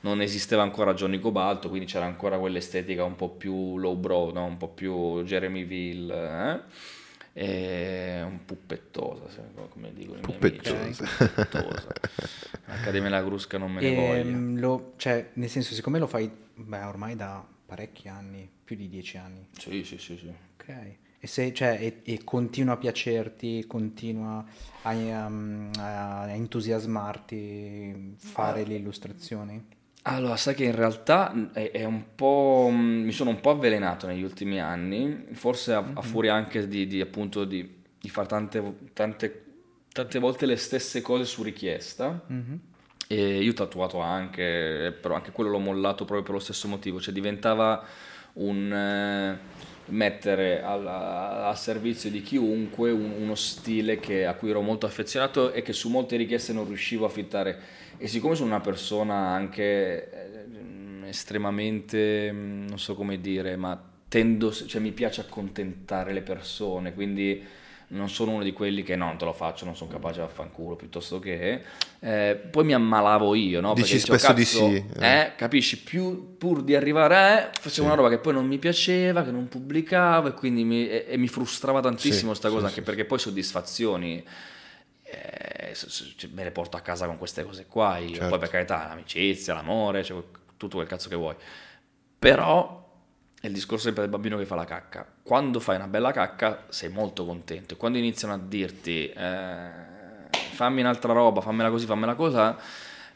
non esisteva ancora Johnny Cobalto, quindi c'era ancora quell'estetica un po' più low brow, no? un po' più Jeremy Ville, eh? E un puppettosa, come dicono i miei amici. Puppettosa. Puppettosa. L'Accademia della Crusca non me ne voglia. Ehm, lo- cioè, nel senso, siccome lo fai beh, ormai da parecchi anni, più di dieci anni, Sì, sì, sì, sì. ok. E, se, cioè, e, e continua a piacerti, continua a, um, a entusiasmarti fare le illustrazioni? Allora, sai che in realtà è, è un po'. mi sono un po' avvelenato negli ultimi anni, forse a, a Mhm. furia anche di, di, appunto di, di fare tante, tante, tante volte le stesse cose su richiesta. Mhm. E io ho tatuato anche, però anche quello l'ho mollato proprio per lo stesso motivo, cioè diventava un eh, mettere al, a- servizio di chiunque un- uno stile che- a cui ero molto affezionato e che su molte richieste non riuscivo a fittare. E siccome sono una persona anche eh, estremamente, mm, non so come dire, ma tendo, cioè mi piace accontentare le persone, quindi non sono uno di quelli che no, non te lo faccio, non sono capace a fanculo piuttosto che... eh, poi mi ammalavo io, no? Dici Perché dicevo, spesso di "Cazzo, sì, eh." Eh, capisci? Più, pur di arrivare a... facevo Sì. una roba che poi non mi piaceva, che non pubblicavo e quindi mi, e, e mi frustrava tantissimo Sì, sta cosa, sì, anche sì, perché poi soddisfazioni... eh, cioè, me le porto a casa con queste cose qua, io. Certo. poi per carità, l'amicizia, l'amore, cioè, tutto quel cazzo che vuoi. Però è il discorso sempre del bambino che fa la cacca. Quando fai una bella cacca sei molto contento. E quando iniziano a dirti eh, fammi un'altra roba, fammela così, fammela cosa,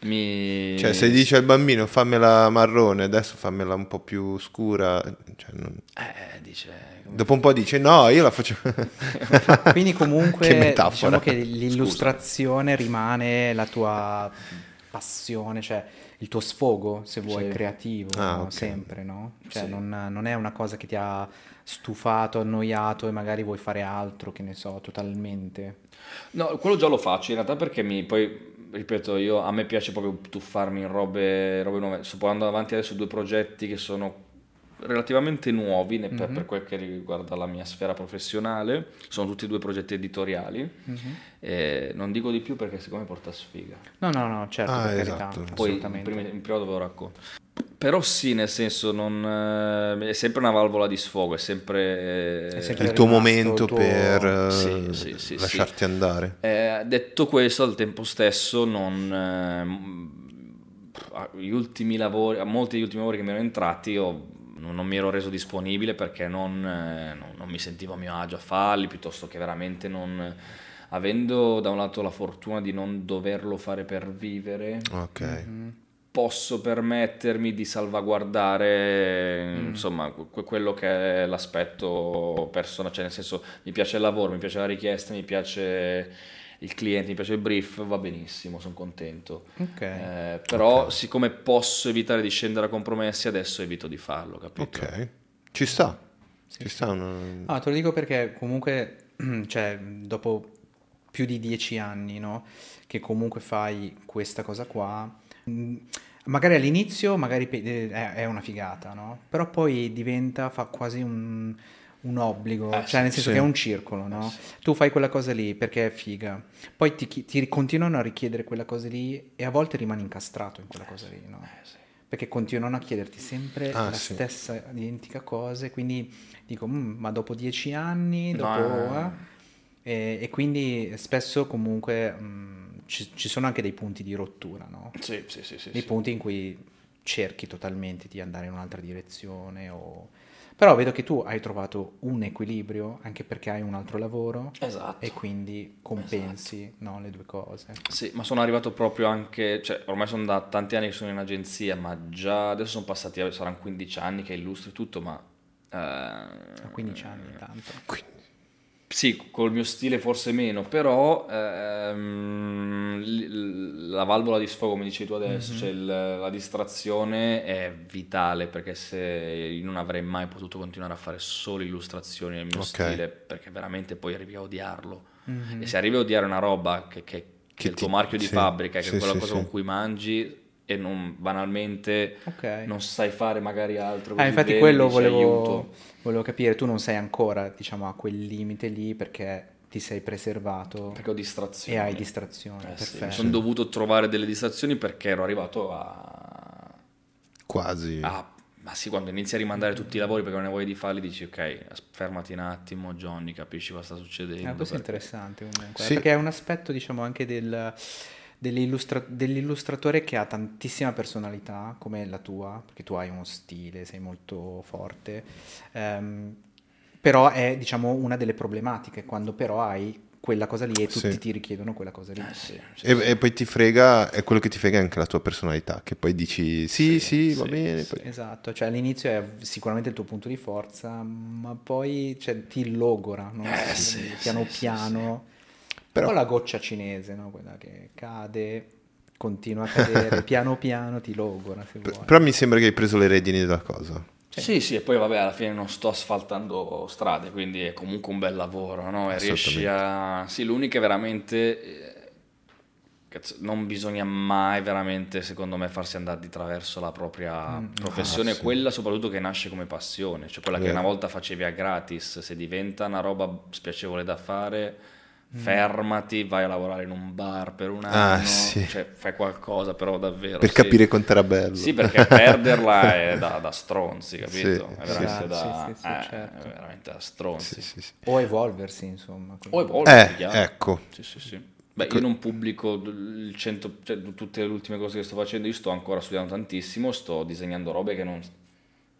mi... Cioè, se dice al bambino fammela marrone, adesso fammela un po' più scura, cioè, non- Eh, dice... dopo un po' dice no, io la faccio... Quindi comunque Che diciamo che l'illustrazione rimane la tua passione, cioè il tuo sfogo, se vuoi, Sì. creativo, Ah, no? ok. sempre, no? Cioè Sì. non, non è una cosa che ti ha stufato, annoiato e magari vuoi fare altro, che ne so, totalmente. No, quello già lo faccio in realtà perché mi poi, ripeto, io, a me piace proprio tuffarmi in robe, robe nuove. Sto portando avanti adesso due progetti che sono relativamente nuovi per, Mhm. per quel che riguarda la mia sfera professionale. Sono tutti e due progetti editoriali. E non dico di più perché secondo me porta sfiga. No, no, no, certo, Ah, per esatto. carità, Poi in, prima- in privato ve lo racconto. Però sì, nel senso, non, eh, è sempre una valvola di sfogo, è sempre... È sempre- il tuo momento il tuo- per eh, Sì, sì, sì, lasciarti andare. Eh, detto questo, al tempo stesso, non, gli ultimi lavori, a molti degli ultimi lavori che mi erano entrati, io non, non mi ero reso disponibile perché non, eh, non- non mi sentivo a mio agio a farli, piuttosto che veramente non. Avendo da un lato la fortuna di non doverlo fare per vivere, Ok. Mhm. posso permettermi di salvaguardare Mm. insomma que- quello che è l'aspetto persona, cioè nel senso mi piace il lavoro, mi piace la richiesta, mi piace il cliente, mi piace il brief, va benissimo, sono contento. Ok. Eh, però siccome posso evitare di scendere a compromessi, adesso evito di farlo, capito? Ok. Ci sta. Ci sta una... No, te lo dico perché comunque, cioè, dopo più di dieci anni, no? Che comunque fai questa cosa qua, mh, magari all'inizio magari eh, è, è una figata, no? Però poi diventa, fa quasi un, un obbligo, Eh, cioè nel senso sì. che è un circolo, no? sì. Tu fai quella cosa lì perché è figa, poi ti, ti continuano a richiedere quella cosa lì e a volte rimani incastrato in quella cosa lì, no? Eh, sì. perché continuano a chiederti sempre Ah, la sì. stessa identica cosa, e quindi dico, "Mm, ma dopo dieci anni, dopo... no, eh?" E, e quindi spesso comunque mm, ci, ci sono anche dei punti di rottura, no? Sì, sì, sì, sì, Dei sì. punti in cui cerchi totalmente di andare in un'altra direzione o... Però vedo che tu hai trovato un equilibrio anche perché hai un altro lavoro Esatto. e quindi compensi no, le due cose. Sì, ma sono arrivato proprio anche, cioè ormai sono da tanti anni che sono in agenzia, ma già adesso sono passati, saranno 15 anni che illustri tutto, ma... eh, A 15 anni tanto. Quindi, Sì, col mio stile forse meno, però ehm, la valvola di sfogo, come dicevi tu adesso, cioè il- la distrazione è vitale perché se io non avrei mai potuto continuare a fare solo illustrazioni nel mio Ok. stile, perché veramente poi arrivi a odiarlo. Mhm. E se arrivi a odiare una roba che, che- che Che è il tuo ti- marchio di sì, fabbrica, che sì, è quella sì, cosa con cui mangi e non banalmente Ok. non sai fare magari altro. Ah, infatti bene, quello volevo, aiuto. volevo capire, tu non sei ancora, diciamo, a quel limite lì perché ti sei preservato Perché ho e distrazioni. hai distrazioni. Eh sì, mi sono dovuto trovare delle distrazioni perché ero arrivato a... quasi. a- Ma sì, quando inizi a rimandare tutti i lavori perché non ne vuoi di farli, dici ok, fermati un attimo, Johnny, capisci cosa sta succedendo. Ah, questo è perché- interessante comunque, Sì. perché è un aspetto, diciamo, anche del, dell'illustra- dell'illustratore che ha tantissima personalità, come la tua, perché tu hai uno stile, sei molto forte, ehm, Però è, diciamo, una delle problematiche, quando però hai quella cosa lì e tutti Sì. ti richiedono quella cosa lì. Eh, sì, sì, E, sì. e poi ti frega, è quello che ti frega è anche la tua personalità, che poi dici sì, sì, Sì, va sì, bene. sì. poi- Esatto, cioè all'inizio è sicuramente il tuo punto di forza, ma poi cioè, ti logora, no? Eh, Sì, sì, piano sì, sì, piano. Però- la goccia cinese, no? Quella che cade, continua a cadere, piano piano ti logora, se vuoi. Però mi sembra che hai preso le redini della cosa. Sì, sì, e poi vabbè, alla fine non sto asfaltando strade, quindi è comunque un bel lavoro, no? E riesci a... Sì, l'unica è veramente... eh, cazzo, non bisogna mai veramente, secondo me, farsi andare di traverso la propria Mm, professione, ah, sì. quella soprattutto che nasce come passione, cioè quella che Vero. una volta facevi a gratis, se diventa una roba spiacevole da fare. Fermati, vai a lavorare in un bar per un Ah, anno, sì. cioè fai qualcosa però davvero. Per sì. capire quanto era bello. Sì, perché perderla è da, da stronzi, capito? Sì, è veramente Sì, da, sì, sì, eh, certo. è veramente da stronzi. Sì, sì, sì. O evolversi, insomma. O evolversi, Eh, ecco. Sì, sì, sì. Beh, io non pubblico il 100, cioè, tutte le ultime cose che sto facendo, io sto ancora studiando tantissimo, sto disegnando robe che non,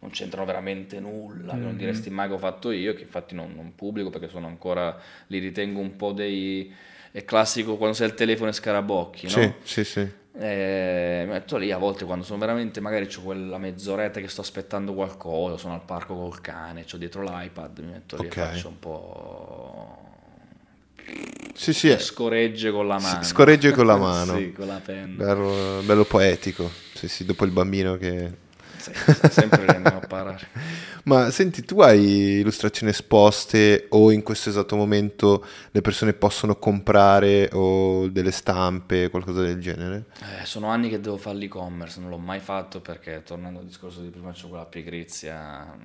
non c'entrano veramente nulla, che non diresti mai che ho fatto io, che infatti non, non pubblico perché sono ancora, li ritengo un po' dei... È classico quando sei al telefono e scarabocchi, no? Sì, sì, sì. Eh, mi metto lì a volte quando sono veramente, magari ho quella mezz'oretta che sto aspettando qualcosa, sono al parco col cane, ho dietro l'iPad, mi metto lì Ok. e faccio un po'... Sì, sì, scoregge con la mano. scorregge con la mano. sì, con la penna. bello, bello poetico. Sì, sì, dopo il bambino che... Sì, sempre andiamo a parare. Ma senti, tu hai illustrazioni esposte o in questo esatto momento le persone possono comprare o delle stampe, qualcosa del genere? Eh, sono anni che devo fare l'e-commerce, non l'ho mai fatto perché tornando al discorso di prima c'ho quella pigrizia.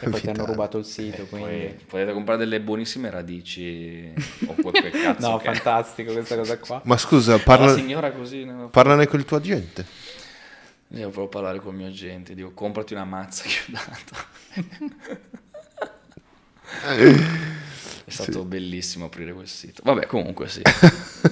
E poi ti hanno rubato il sito, Poi quindi... potete comprare delle buonissime radici o quel, cazzo No, che fantastico questa cosa qua. Ma scusa, La parla- signora così ne- parlane con il tuo agente. Io volevo parlare col mio agente, dico comprati una mazza che ho dato. È stato bellissimo aprire quel sito. Vabbè, comunque sì.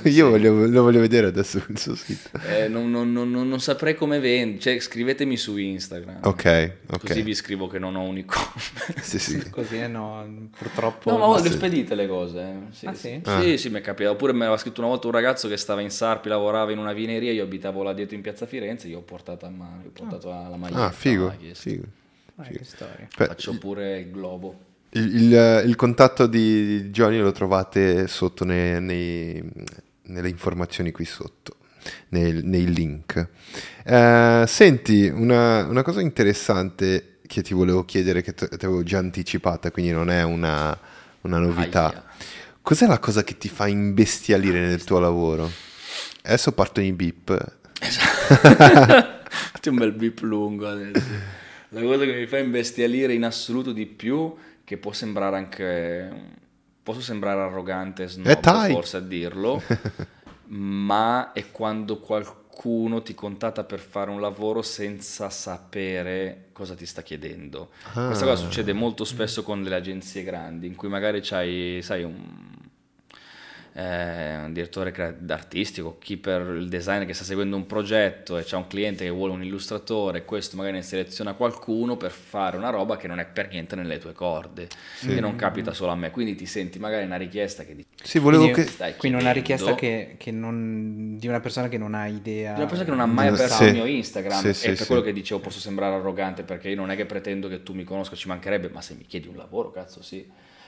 Io voglio- lo voglio vedere adesso il suo sito. Eh, non, non- non- non- saprei come vendere. Cioè, scrivetemi su Instagram. Ok, ok. Così vi scrivo che non ho un e-commerce. Sì, sì. Così eh, no, purtroppo... No, ma voi sì. le spedite le cose. eh. Sì, Ah, sì, sì? Ah. sì, sì, mi è capitato. Oppure mi aveva scritto una volta un ragazzo che stava in Sarpi, lavorava in una vineria, io abitavo là dietro in piazza Firenze, io ho portato a mano, ho portato la, la maglietta. Ah, figo, figo. Ah, che storia. Faccio pure il globo. Il, il- il contatto di Johnny lo trovate sotto ne- nei- nelle informazioni qui sotto, nei, nei link. Eh, senti, una, una cosa interessante che ti volevo chiedere, che ti avevo già anticipata, quindi non è una, una novità. Aia. Cos'è la cosa che ti fa imbestialire nel tuo lavoro? Adesso partono i beep. Fatti un bel bip lungo adesso. La cosa che mi fa imbestialire in assoluto di più, che può sembrare anche... Posso sembrare arrogante e snob Eh, dai. forse a dirlo, ma è quando qualcuno ti contatta per fare un lavoro senza sapere cosa ti sta chiedendo. Ah. Questa cosa succede molto spesso con delle agenzie grandi, in cui magari c'hai, sai, un, eh, un direttore artistico, chi per il design che sta seguendo un progetto e c'è un cliente che vuole un illustratore, questo magari ne seleziona qualcuno per fare una roba che non è per niente nelle tue corde, che non capita solo a me, quindi ti senti magari una richiesta che dici, Sì, volevo Quindi, che... stai quindi una richiesta che, che non, di una persona che non ha idea. di una persona che non ha mai Sì. aperto Sì. il mio Instagram Sì, e sì, per sì. quello che dicevo posso sembrare arrogante perché io non è che pretendo che tu mi conosca, ci mancherebbe, ma se mi chiedi un lavoro, cazzo sì,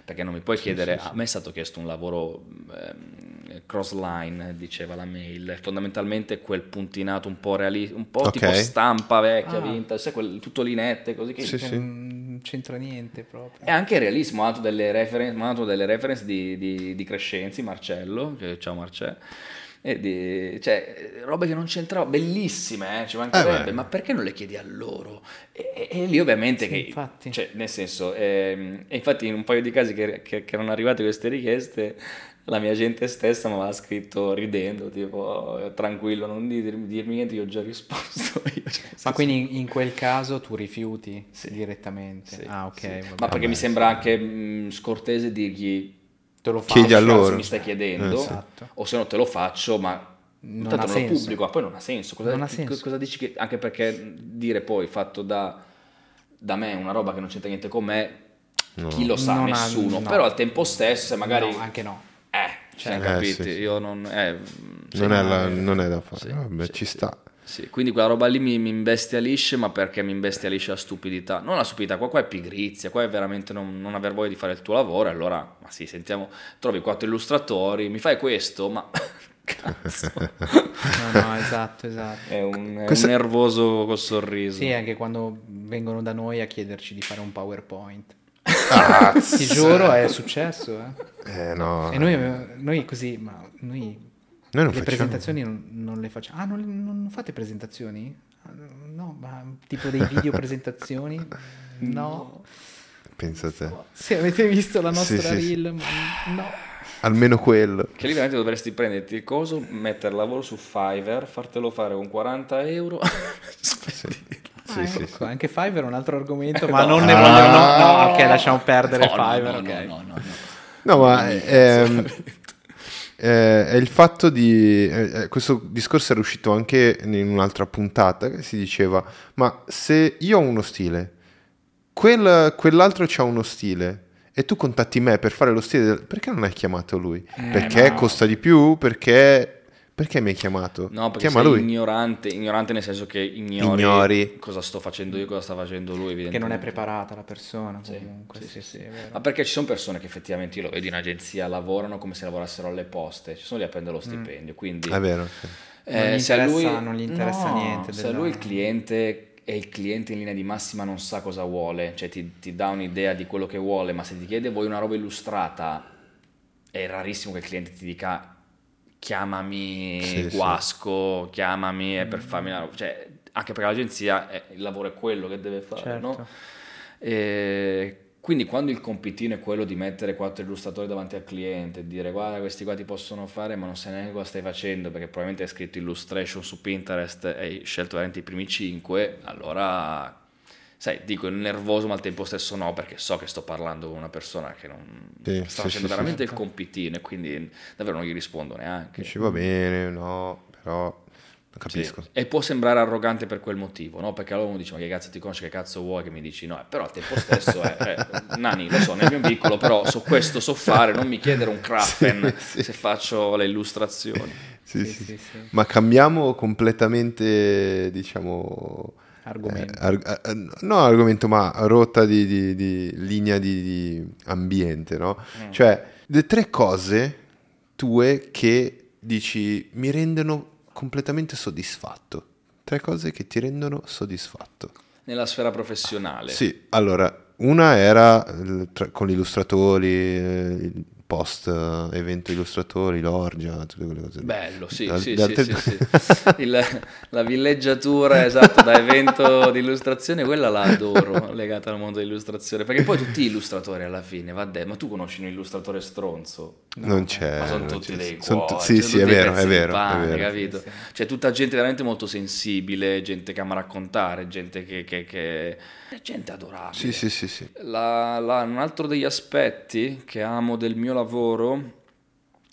perché non mi puoi chiedere, a me è stato chiesto un lavoro ehm, cross-line, diceva la mail, fondamentalmente quel puntinato un po' reali- un po' Ok. tipo stampa vecchia, Ah. vintage, sai, quel, tutto linette così che... Sì, Che sì. non c'entra niente proprio. E anche il realismo, ha dato delle reference, mi ha dato delle reference di, di, di Crescenzi, Marcello, che, ciao Marcello, e di, cioè, robe che non c'entravano, bellissime, eh, ci mancherebbe, Eh ma perché non le chiedi a loro? E, e- e lì ovviamente Sì, che, infatti. cioè, nel senso, ehm, e infatti in un paio di casi che, che- che erano arrivate queste richieste, la mia gente stessa mi aveva scritto ridendo, tipo, "Oh, tranquillo, non dirmi, dirmi niente, io ho già risposto. Io, cioè, Ma quindi in quel caso tu rifiuti direttamente? Sì, ah, ok. sì. vabbè. Ma perché mi sembra anche mh, scortese dirgli te lo Chiedi faccio. a cazzo loro. mi stai chiedendo? Eh. Esatto. O se no te lo faccio, ma Non tanto ha non senso. lo pubblico, ma poi non ha senso. Cosa, Non ha senso. cosa dici che... Anche perché dire poi fatto da, da me una roba che non c'entra niente con me, No. Chi lo sa? Non ha- Nessuno. no. Però al tempo stesso, se magari... No, anche no. Eh, cioè, Eh, capiti? sì, sì. Io non... eh, Non, è la- eh, non è da fare. sì, Vabbè, sì, ci sì. sta. Sì, quindi quella roba lì mi, mi imbestialisce, ma perché mi imbestialisce la stupidità? Non la stupidità, qua, qua è pigrizia, qua è veramente non, non aver voglia di fare il tuo lavoro, e allora, ma sì, sentiamo, trovi quattro illustratori, mi fai questo, ma cazzo, No, no, esatto, esatto. è un, è Questo- un nervoso col sorriso. Sì, anche quando vengono da noi a chiederci di fare un PowerPoint. Ah, Ti giuro, è successo, eh. eh, no. E noi, noi così, ma noi Noi non le facciamo. presentazioni non, non le facciamo. Ah, non, non fate presentazioni? Ah, No, ma tipo dei video presentazioni? No. Pensa a te. Se avete visto la nostra Sì, sì, sì. reel, ma no. Almeno quello. Che lì veramente dovresti prenderti il coso, mettere lavoro su Fiverr, fartelo fare con 40 euro. Sì, Ah, sì, ecco, sì. Anche Fiverr è un altro argomento, ma No. non ne Ah. voglio. No, no, ok, lasciamo perdere No, no, Fiverr. no, ok. no, no, no, no. No, ma ehm, eh, è il fatto di... eh, eh, questo discorso era uscito anche in un'altra puntata che si diceva, ma se io ho uno stile, quel- quell'altro c'ha uno stile e tu contatti me per fare lo stile, del- perché non hai chiamato lui? perché no. costa di più? Perché... Perché mi hai chiamato? No, perché Chiama sei lui. ignorante, ignorante nel senso che ignori, Ignori. cosa sto facendo io, cosa sta facendo lui, Che non è preparata la persona, Sì, comunque. sì, Sì. Ma perché ci sono persone che effettivamente, io lo vedo in agenzia, lavorano come se lavorassero alle poste, ci sono lì a prendere lo stipendio, quindi... È vero. eh, Non gli se a interessa- non gli interessa no, niente Se a lui il cliente e il cliente in linea di massima non sa cosa vuole, cioè ti, ti dà un'idea di quello che vuole, ma se ti chiede vuoi una roba illustrata, è rarissimo che il cliente ti dica chiamami Sì, sì. Guasco, chiamami è per farmi una roba, cioè anche perché l'agenzia è- il lavoro è quello che deve fare, Certo. no? E quindi quando il compitino è quello di mettere quattro illustratori davanti al cliente e dire guarda questi qua ti possono fare ma non sai neanche cosa stai facendo perché probabilmente hai scritto illustration su Pinterest e hai scelto veramente i primi cinque, allora sai, dico nervoso ma al tempo stesso no perché so che sto parlando con una persona che non Sì, sta sì, facendo sì, sì. veramente il compitino e quindi davvero non gli rispondo neanche. Dici va bene, no, però non Sì. capisco. E può sembrare arrogante per quel motivo, no? Perché allora uno dice: Ma che cazzo ti conosci, che cazzo vuoi che mi dici no? Però al tempo stesso è, eh, Nani, lo so, nel mio piccolo, però so questo so fare, non mi chiedere un craffen Sì, sì. se faccio le illustrazioni. Sì, Sì, sì. sì, sì. Ma cambiamo completamente, diciamo... Argomento. eh, arg- eh, no, argomento, ma rotta di, di- di linea di, di ambiente, no? Mm. Cioè, le tre cose tue che dici mi rendono completamente soddisfatto. Tre cose che ti rendono soddisfatto. Nella sfera professionale. Sì, allora, una era con gli illustratori, eh, post eh, evento illustratori, l'orgia, tutte quelle cose. Bello, sì, Le- sì, le sì, altre- sì, sì. Il- la villeggiatura, esatto, da evento di illustrazione, quella la adoro, legata al mondo dell'illustrazione, perché poi tutti illustratori alla fine, va detto, ma tu conosci un illustratore stronzo? non c'è. Ma sono tutti c'è. dei cuori, tu- sì, sì, è vero, è vero, è pane, vero. capito? Sì. C'è tutta gente veramente molto sensibile, gente che ama raccontare, gente che... che, che... è gente adorabile. Sì, sì, sì, sì. La- la- un altro degli aspetti che amo del mio lavoro,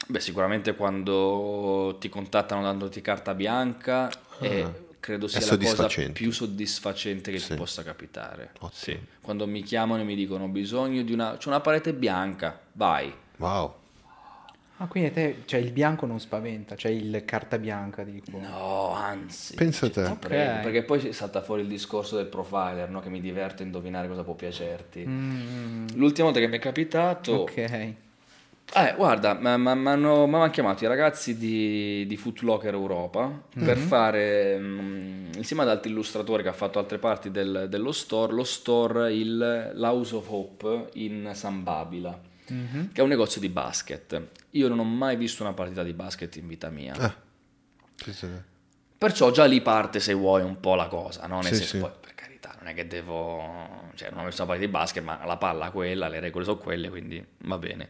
beh, sicuramente quando ti contattano dandoti carta bianca, e credo sia la cosa più soddisfacente che Sì. ti possa capitare. Sì. Quando mi chiamano e mi dicono ho bisogno di una, c'è una parete bianca, vai. Wow. Ah, quindi a te, cioè, il bianco non spaventa, c'è il carta bianca, dico. No, anzi. Pensa a te. ti Ok. prego, perché poi salta fuori il discorso del profiler, no? che mi diverte a indovinare cosa può piacerti. Mm, L'ultima volta che mi è capitato, ok. Eh, guarda, mi hanno chiamato i ragazzi di, di Footlocker Europa per fare, mm, insieme ad altri illustratori che ha fatto altre parti del- dello store, lo store, il l'House of Hope in San Babila, Mhm. che è un negozio di basket. Io non ho mai visto una partita di basket in vita mia. Ah. A te. Perciò già lì parte, se vuoi, un po' la cosa, no? Nel Sì, senso, sì. poi, per carità, non è che devo... Cioè, non ho visto una partita di basket, ma la palla è quella, le regole sono quelle, quindi va bene.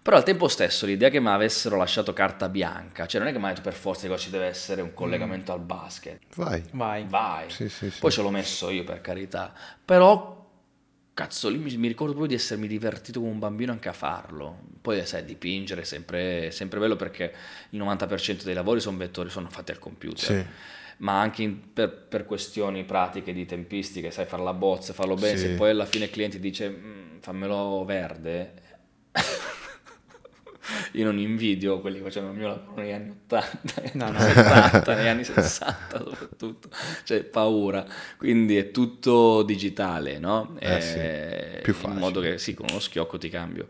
Però al tempo stesso l'idea che mi avessero lasciato carta bianca, cioè non è che mi hanno detto per forza che ci deve essere un collegamento al basket. Vai. Vai. Vai. Sì, sì, sì. Poi ce l'ho messo io, per carità. Però, cazzo, lì mi, mi ricordo proprio di essermi divertito come un bambino anche a farlo. Poi, sai, dipingere è sempre, sempre bello perché il 90% dei lavori sono vettori, sono fatti al computer. Sì. ma anche in- per, per questioni pratiche di tempistiche, sai fare la bozza, farlo bene, Sì. se poi alla fine il cliente dice "Mm, fammelo verde, io non invidio quelli che facevano il mio lavoro negli anni 80, No, no. 70, negli anni 60 soprattutto, cioè paura, quindi è tutto digitale, no? Eh sì, Eh, più In facile. modo che sì, con uno schiocco ti cambio.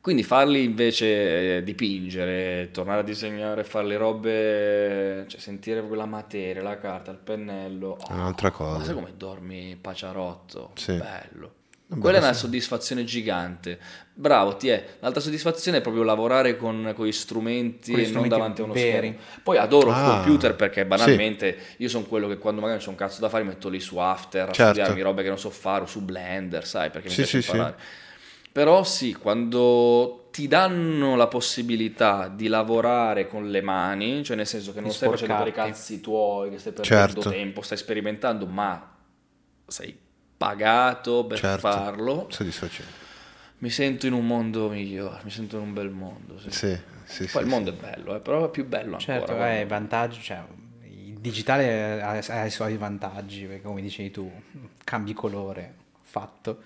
Quindi farli invece eh, dipingere, tornare a disegnare, fare le robe, cioè sentire quella materia, la carta, il pennello. È un'altra Ma cosa. sai come dormi paciarotto? Sì. Bello. Quella è una sì. soddisfazione gigante. Bravo, ti è. L'altra soddisfazione è proprio lavorare con, con gli strumenti Con e non strumenti davanti a uno veri. schermo. Poi adoro il Ah, computer perché banalmente io sono quello che quando magari non c'è un cazzo da fare mi metto lì su After a Certo. studiarmi robe che non so fare o su Blender, sai, perché mi Sì, piace sì, sì. imparare. Però sì, quando ti danno la possibilità di lavorare con le mani, cioè nel senso che non Di stai facendo per i cazzi tuoi, che stai perdendo Certo. tempo, stai sperimentando, ma sei pagato per Certo. farlo, Soddisfacente. mi sento in un mondo migliore, mi sento in un bel mondo. sì. Sì, sì, Poi sì, il mondo sì. è bello, eh, però è più bello ancora. Certo, è vantaggio, cioè, il digitale ha, ha i suoi vantaggi, perché come dicevi tu, cambi colore, fatto,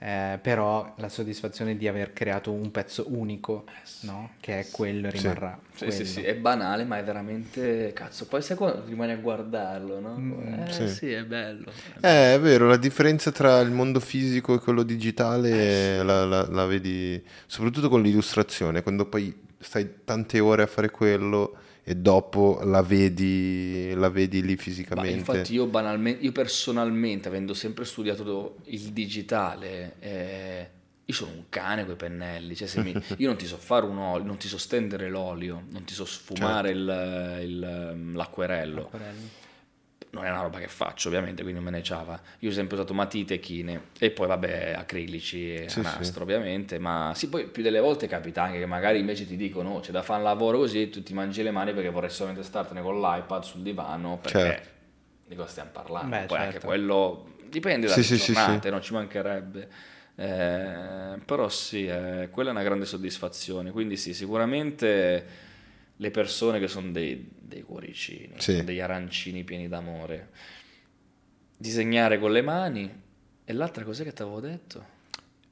eh, però la soddisfazione di aver creato un pezzo unico, no? Che è quello e Sì. rimarrà. Sì, quello. sì, sì, è banale, ma è veramente cazzo. Poi sai quando rimani a guardarlo, no? Mm, eh, sì. sì. è bello. Eh, è vero, la differenza tra il mondo fisico e quello digitale la, la- la vedi soprattutto con l'illustrazione, quando poi stai tante ore a fare quello e dopo la vedi, la vedi lì Ma fisicamente. infatti io banalmente, io personalmente, avendo sempre studiato il digitale, eh, io sono un cane con i pennelli, cioè se mi- io non ti so fare un olio, non ti so stendere l'olio, non ti so sfumare il- il- l'acquerello. Acquarelli. Non è una roba che faccio ovviamente, quindi non me ne ciava. Io ho sempre usato matite e chine e poi vabbè acrilici e Sì, nastro sì. ovviamente, ma sì, poi più delle volte capita anche che magari invece ti dicono "Oh, c'è da fare un lavoro così e tu ti mangi le mani perché vorrei solamente startene con l'iPad sul divano perché Certo. di cosa stiamo parlando. Beh, poi anche certo. quello dipende dalle sì, sì, giornate, non ci mancherebbe. Eh, però sì, eh, quella è una grande soddisfazione, quindi sì, sicuramente le persone che sono dei, dei cuoricini, Sì. degli arancini pieni d'amore. Disegnare con le mani e l'altra cos'è che ti avevo detto?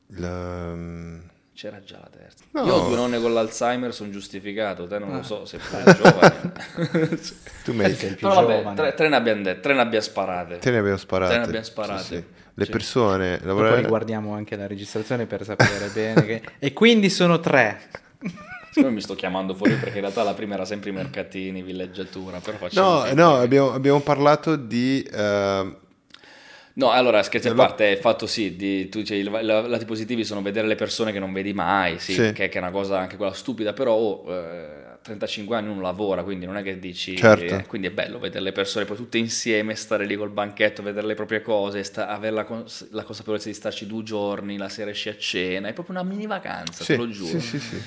La- C'era già la terza. No. Io ho due nonne con l'Alzheimer, sono giustificato, te non lo so se pure giovane. Tu mi il più Però vabbè, giovane. tre, tre ne abbiamo dette, tre ne abbiamo sparate. Te ne abbiamo sparate. Te ne abbiamo sparate. Sì, sì. Le Sì. persone lavorare... riguardiamo anche la registrazione per sapere bene che... E quindi sono tre. Io mi sto chiamando fuori perché in realtà la prima era sempre i mercatini, villeggiatura, però facciamo No, no, abbiamo, abbiamo parlato di... eh, No, allora scherzi a parte, il fatto sì, di, tu la- la- lati positivi sono vedere le persone che non vedi mai, sì, Sì. Che, che è una cosa anche quella stupida, però oh, eh, a 35 anni uno lavora, quindi non è che dici... Certo. eh, quindi è bello vedere le persone poi tutte insieme, stare lì col banchetto, vedere le proprie cose, sta- avere la, cons- la consapevolezza di starci due giorni, la sera esci a cena, è proprio una mini vacanza, sì, te lo giuro. sì, sì, sì.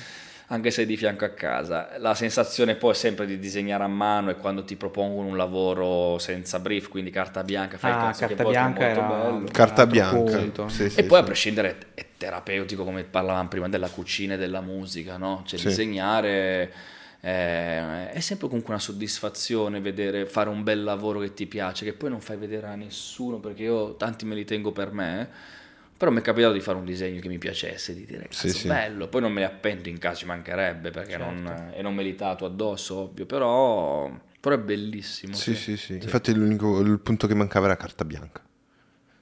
Anche se di fianco a casa. La sensazione poi è sempre di disegnare a mano e quando ti propongono un lavoro senza brief, quindi carta bianca, fai Ah, cazzo carta che è bianca molto bello. Carta altro bianca. Sì, sì, e poi a sì. prescindere è terapeutico come parlavamo prima della cucina e della musica, no? Cioè Sì. disegnare eh, è sempre comunque una soddisfazione vedere fare un bel lavoro che ti piace, che poi non fai vedere a nessuno perché io tanti me li tengo per me. Però mi è capitato di fare un disegno che mi piacesse, di dire cazzo Sì, sì. bello, poi non me li appendo in casa, ci mancherebbe perché Certo. non, e non me li tatuo addosso, ovvio, però, però è bellissimo. Sì, sì, sì. Infatti l'unico il punto che mancava era carta bianca.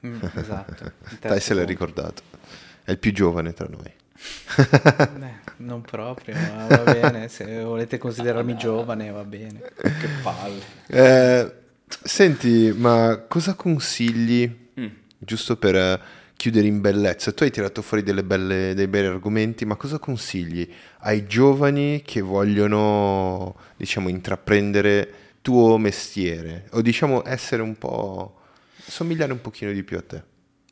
Mm, esatto. Dai, se l'hai ricordato. È il più giovane tra noi. Beh, non proprio, ma va bene. Se volete considerarmi giovane, va bene. Che palle. Eh, senti, ma cosa consigli, Mm. giusto per eh, chiudere in bellezza? Tu hai tirato fuori delle belle- dei bei argomenti, ma cosa consigli ai giovani che vogliono, diciamo, intraprendere tuo mestiere? O diciamo essere un po'... somigliare un pochino di più a te?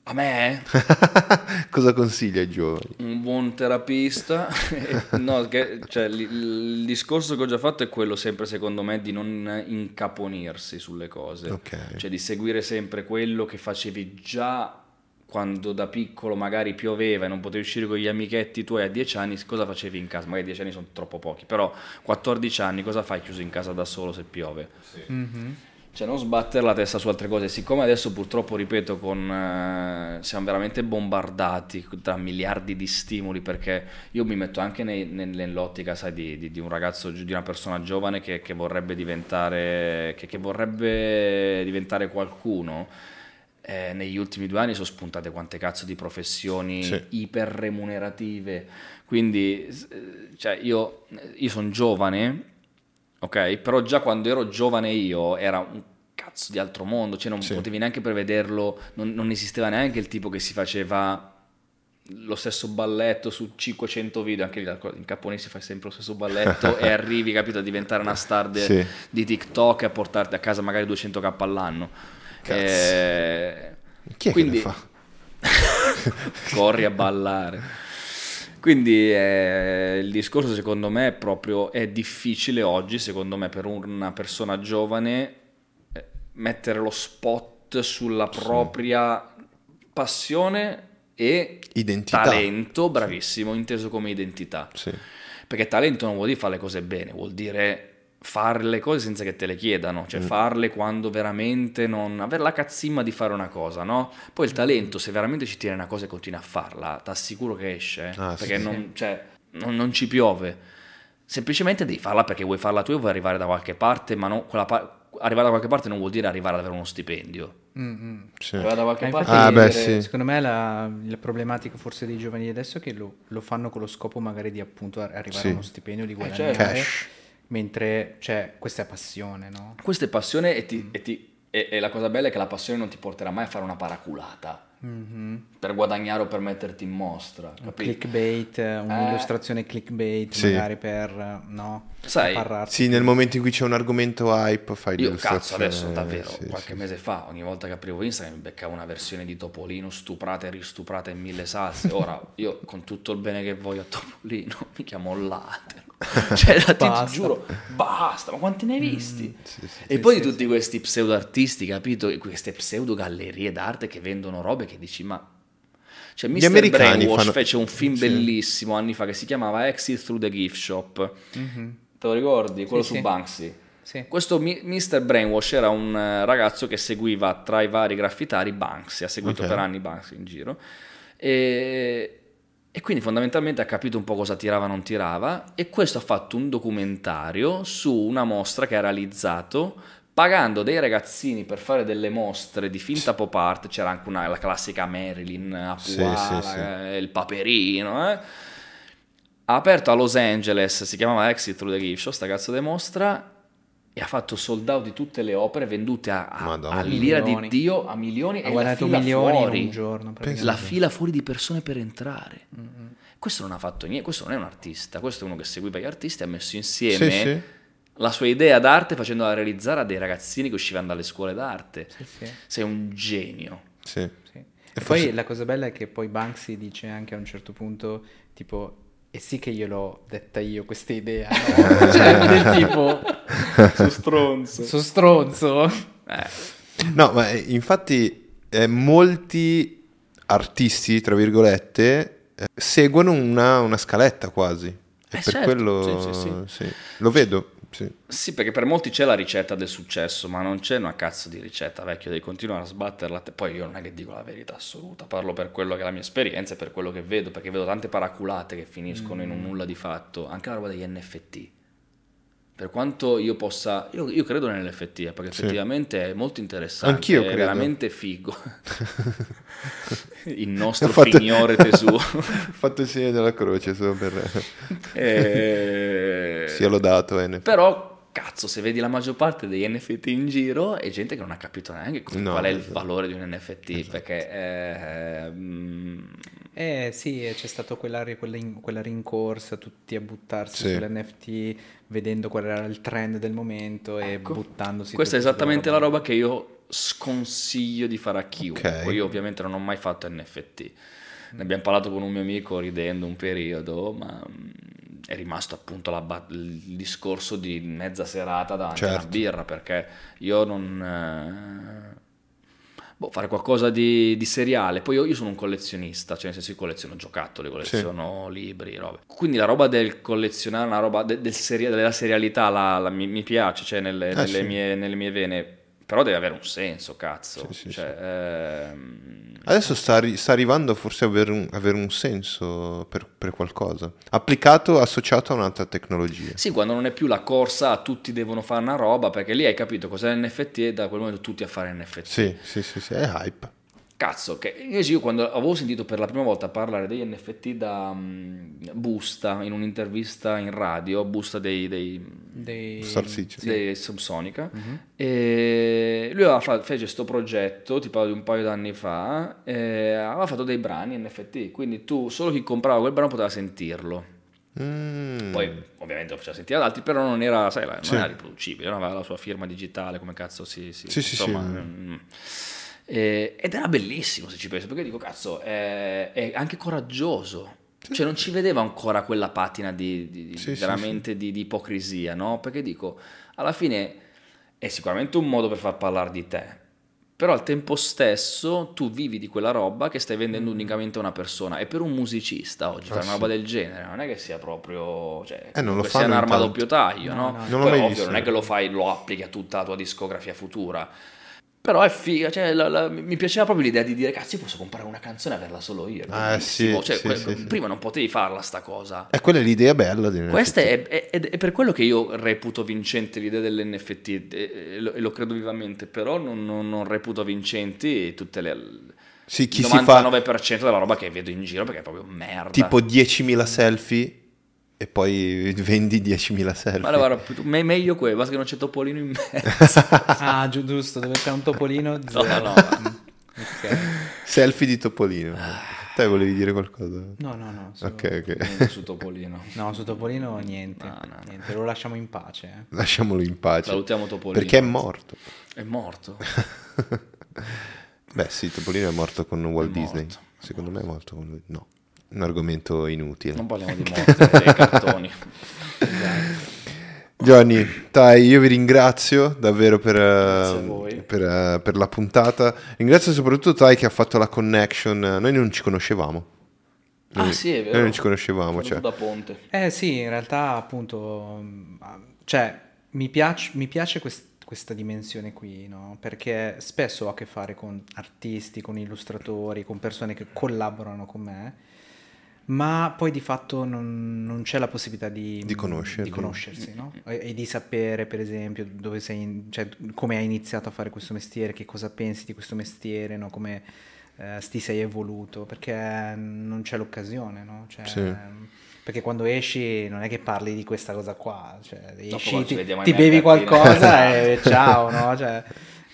A me? cosa consigli ai giovani? un buon terapista. no, che- cioè, il, discorso che ho già fatto è quello sempre, secondo me, di non incaponirsi sulle cose. Ok. Cioè di seguire sempre quello che facevi già quando da piccolo magari pioveva e non potevi uscire con gli amichetti tuoi a 10 anni, cosa facevi in casa? Magari 10 anni sono troppo pochi, però 14 anni cosa fai chiuso in casa da solo se piove? Mhm. Cioè non sbattere la testa su altre cose, siccome adesso purtroppo, ripeto, con, eh, siamo veramente bombardati da miliardi di stimoli, perché io mi metto anche nei- nel- nell'ottica, sai, di, di- di un ragazzo, di una persona giovane che, che vorrebbe diventare, che, che vorrebbe diventare qualcuno. Eh, negli ultimi due anni sono spuntate quante cazzo di professioni Sì. iper remunerative. Quindi, eh, cioè, io, io sono giovane, ok? Però già quando ero giovane io era un cazzo di altro mondo, cioè non Sì. potevi neanche prevederlo, non, non esisteva neanche il tipo che si faceva lo stesso balletto su 500 video, anche in Capone si fa sempre lo stesso balletto e arrivi, capito, a diventare una star de- Sì. di TikTok e a portarti a casa magari 200k all'anno. Eh, Chi è quindi- che corri a ballare. Quindi eh, il discorso secondo me è proprio, è difficile oggi secondo me per una persona giovane eh, mettere lo spot sulla propria passione e Identità. talento, bravissimo, inteso come identità. Sì. Perché talento non vuol dire fare le cose bene, vuol dire fare le cose senza che te le chiedano, Mm. cioè farle quando veramente non... avere la cazzimma di fare una cosa, no? Poi il Mm. talento, se veramente ci tiene una cosa e continui a farla, ti assicuro che esce, eh, Ah, sì, perché sì. non, cioè, non- non ci piove. Semplicemente devi farla perché vuoi farla tu e vuoi arrivare da qualche parte, ma non- quella pa- arrivare da qualche parte non vuol dire arrivare ad avere uno stipendio. Mm-mm. Sì. Arrivare da qualche Ma parte Ah, beh, dire- sì. Secondo me la, la problematica forse dei giovani adesso è che lo, lo fanno con lo scopo magari di appunto ar- arrivare Sì. a uno stipendio, di Eh, guadagnare, certo. Cash. Mentre cioè, questa è passione, no? Questa è passione e, Mm. ti- e ti- e- e la cosa bella è che la passione non ti porterà mai a fare una paraculata Mhm. per guadagnare o per metterti in mostra, Un capito? clickbait, eh, un'illustrazione clickbait Sì. magari per, eh, no? Sai. Sì, nel momento in cui c'è un argomento hype fai Io cazzo adesso davvero, sì, qualche sì. mese fa, ogni volta che aprivo Instagram mi beccavo una versione di Topolino stuprata e ristuprata in mille salse. Ora io con tutto il bene che voglio a Topolino mi chiamo Latero. Cioè, da- ti giuro, basta, ma quanti ne hai visti? Sì, sì. E Sì, poi sì, di tutti questi pseudo artisti, capito? E Queste pseudo gallerie d'arte che vendono robe che dici, ma... Cioè, Mr. americani Brainwash fanno- fece un film Sì. bellissimo anni fa che si chiamava Exit Through the Gift Shop. Mhm. Te lo ricordi? Quello Sì, su sì. Banksy. Sì. Questo mi- Mr. Brainwash era un eh, ragazzo che seguiva tra i vari graffitari Banksy, ha seguito Ok. per anni Banksy in giro e, e quindi fondamentalmente ha capito un po' cosa tirava o non tirava e questo ha fatto un documentario su una mostra che ha realizzato pagando dei ragazzini per fare delle mostre di finta pop art, c'era anche una, la classica Marilyn a Sì, sì, sì. eh, il paperino, eh. Ha aperto a Los Angeles, si chiamava Exit Through the Gift Show, sta cazzo di mostra, e ha fatto sold out di tutte le opere vendute a, a- all'ira di Milioni. Dio, a milioni, Ha e la fila milioni fuori. un giorno. La fila fuori di persone per entrare. Mm-mm. Questo non ha fatto niente, questo non è un artista, questo è uno che seguiva gli artisti, ha messo insieme Sì, sì. la sua idea d'arte facendola realizzare a dei ragazzini che uscivano dalle scuole d'arte. Sì, sì, Sei un genio. Sì. sì. E E forse- poi la cosa bella è che poi Banksy dice anche a un certo punto, tipo, e sì che io l'ho detta io questa idea, no? cioè, del tipo, Su stronzo. sono stronzo. Eh, No, ma eh, infatti eh, molti artisti, tra virgolette, eh, seguono una, una scaletta quasi. E Eh, per certo, quello sì, sì, sì. Lo vedo, sì. Sì, perché per molti c'è la ricetta del successo, ma non c'è una cazzo di ricetta, vecchio, devi continuare a sbatterla. te- Poi io non è che dico la verità assoluta, parlo per quello che è la mia esperienza e per quello che vedo, perché vedo tante paraculate che finiscono in un nulla di fatto, anche la roba degli NFT. Per quanto io possa, io, io credo nell'NFT, eh, perché Sì. effettivamente è molto interessante, Anch'io è credo. veramente figo. Il nostro Ho fatto- signore Tesù. Ho fatto il segno della croce solo per... Eh, sia lodato. eh, ne- Però, cazzo, se vedi la maggior parte degli NFT in giro è gente che non ha capito neanche No, qual è il esatto. valore di un NFT, perché eh, mm, Eh sì, e c'è stata quella, quella quella rincorsa, tutti a buttarsi Sì. sull'NFT, vedendo qual era il trend del momento e Ecco. buttandosi. questa è esattamente la roba che io sconsiglio di fare a chiunque. Ok. Io ovviamente non ho mai fatto NFT. Ne abbiamo parlato con un mio amico ridendo un periodo, ma mm, è rimasto appunto la il discorso di mezza serata davanti Certo. birra, perché io non... eh, boh, fare qualcosa di, di seriale. Poi io, io sono un collezionista, cioè nel senso io colleziono giocattoli, colleziono libri, robe. Quindi la roba del collezionare, una roba de- del seria- della serialità la- la- mi, mi piace, cioè nelle, Eh, nelle sì. mie, nelle mie vene. Però deve avere un senso, cazzo. Sì, sì, Cioè, ehm, Adesso sta, sta arrivando forse a avere un, avere un senso per, per qualcosa, applicato, associato a un'altra tecnologia. Sì, quando non è più la corsa a tutti devono fare una roba, perché lì hai capito cos'è l'NFT e da quel momento tutti a fare NFT. Sì, sì, sì, sì, è hype. Cazzo, che invece io quando avevo sentito per la prima volta parlare degli NFT da mm, Busta in un'intervista in radio, Busta dei, dei, Dei... Dei Subsonica, e lui aveva fatto, fece questo progetto, ti parlo di un paio d'anni fa, e aveva fatto dei brani NFT, quindi tu, solo chi comprava quel brano poteva sentirlo. Mm. Poi ovviamente lo faceva sentire ad altri, però non era, sai, non Sì. era riproducibile, non aveva la sua firma digitale, come cazzo si... si Sì, sì, insomma, sì. mm. Eh, ed era bellissimo se ci penso, perché dico, cazzo, è, è anche coraggioso. Cioè non ci vedevo ancora quella patina di, di- Sì, sì, veramente Di, di ipocrisia, no? Perché dico, alla fine è sicuramente un modo per far parlare di te, però al tempo stesso tu vivi di quella roba che stai vendendo unicamente a una persona e per un musicista oggi fare Ah, una sì. roba del genere non è che sia proprio cioè, Eh, non lo sia un'arma a doppio taglio No, no? no. Non Poi, ovvio, non è che lo fai lo applichi a tutta la tua discografia futura però è figa cioè, la- la- mi piaceva proprio l'idea di dire cazzo io posso comprare una canzone e averla solo io. Ah, sì, Cioè, sì, que- sì, prima non potevi farla sta cosa. E quella è l'idea bella di questa è, è- è- per quello che io reputo vincente l'idea dell'NFT e, lo, lo credo vivamente, però non, non- non reputo vincenti tutte le, Sì, chi si fa 99% della roba che vedo in giro perché è proprio merda. tipo 10.000 selfie e poi vendi 10.000 selfie. Ma guarda, me- meglio quello, basta che non c'è Topolino in mezzo. Ah, giu- giusto, dove c'è un topolino No, zero. no. Ok. selfie di Topolino. Te volevi dire qualcosa? No, no, no. solo- Ok, ok. Niente su Topolino. No, su Topolino niente. No, no, no. niente, lo lasciamo in pace. eh. Lasciamolo in pace. Salutiamo Topolino. Perché è morto. È morto. Beh, sì, Topolino è morto con Walt È Disney. morto. Secondo me è morto con lui. No, un argomento inutile. Non parliamo di morte, dei cartoni. Johnny, dai, io vi ringrazio davvero per, eh, voi. per, eh, per la puntata. Ringrazio soprattutto Tai che ha fatto la connection. Noi non ci conoscevamo. Ah Noi- sì, è vero. Noi non ci conoscevamo. Cioè. da Ponte. Eh sì, in realtà appunto, cioè mi piace, mi piace quest- questa dimensione qui, no? Perché spesso ho a che fare con artisti, con illustratori, con persone che collaborano con me, ma poi di fatto non, non c'è la possibilità di, Di conoscerli. di conoscersi, no? E, e di sapere, per esempio, dove sei, in- cioè, come hai iniziato a fare questo mestiere, che cosa pensi di questo mestiere, no? Come eh, ti sei evoluto, perché non c'è l'occasione, no? Cioè, Sì. perché quando esci non è che parli di questa cosa qua, cioè esci, ti, ti bevi qualcosa e ciao, no? Cioè,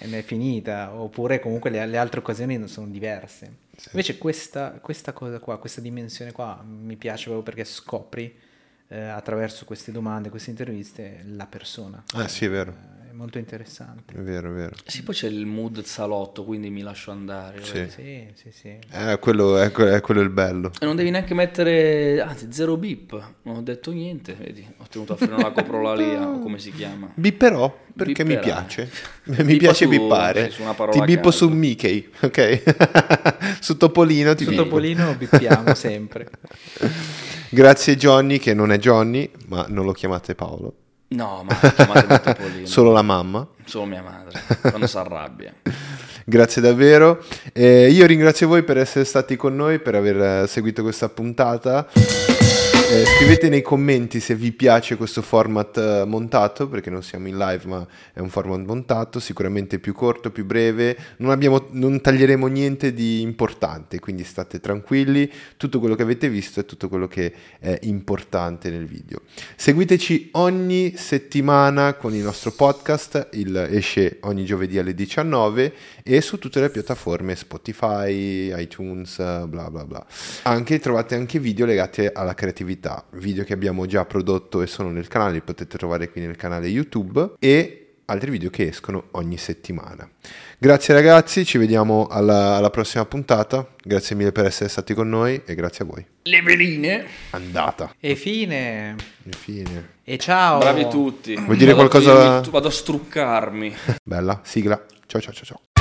ne è finita. Oppure comunque le, le altre occasioni sono diverse. Invece questa, questa cosa qua, questa dimensione qua mi piace proprio perché scopri eh, attraverso queste domande, queste interviste la persona. Ah, sì, è vero. Eh, È molto interessante. È vero, è vero. Sì, poi c'è il mood salotto, quindi mi lascio andare. Sì. vedi. Sì, sì, sì. Eh, quello, è, è quello il bello. E non devi neanche mettere, anzi, zero beep. Non ho detto niente, vedi. Ho tenuto a freno la coprolalia, o come si chiama. Bipperò perché mi Bipperai. piace. mi Bippa piace su- bippare. sì, su una parola ti bippo su Mickey, ok? su Topolino ti Su bippo. Topolino bippiamo sempre. Grazie Johnny, che non è Johnny, ma non lo chiamate Paolo. No, ma Topolino. Solo la mamma. Solo mia madre, quando si arrabbia. Grazie davvero. Eh, io ringrazio voi per essere stati con noi, per aver seguito questa puntata. Eh, scrivete nei commenti se vi piace questo format eh, montato, perché non siamo in live, ma è un format montato, sicuramente più corto, più breve. Non, abbiamo- non taglieremo niente di importante, quindi state tranquilli. Tutto quello che avete visto è tutto quello che è importante nel video. Seguiteci ogni settimana con il nostro podcast, il esce ogni giovedì alle 19 e su tutte le piattaforme Spotify, iTunes, bla bla bla. Anche trovate anche video legati alla creatività, video che abbiamo già prodotto e sono nel canale, li potete trovare qui nel canale YouTube e altri video che escono ogni settimana. Grazie ragazzi, ci vediamo alla, alla prossima puntata. Grazie mille per essere stati con noi e grazie a voi. Le veline. Andata. E fine. Infine. E ciao. Bravi tutti. Vuoi dire Vado- qualcosa- Vado a struccarmi. Bella, sigla. Ciao ciao ciao ciao.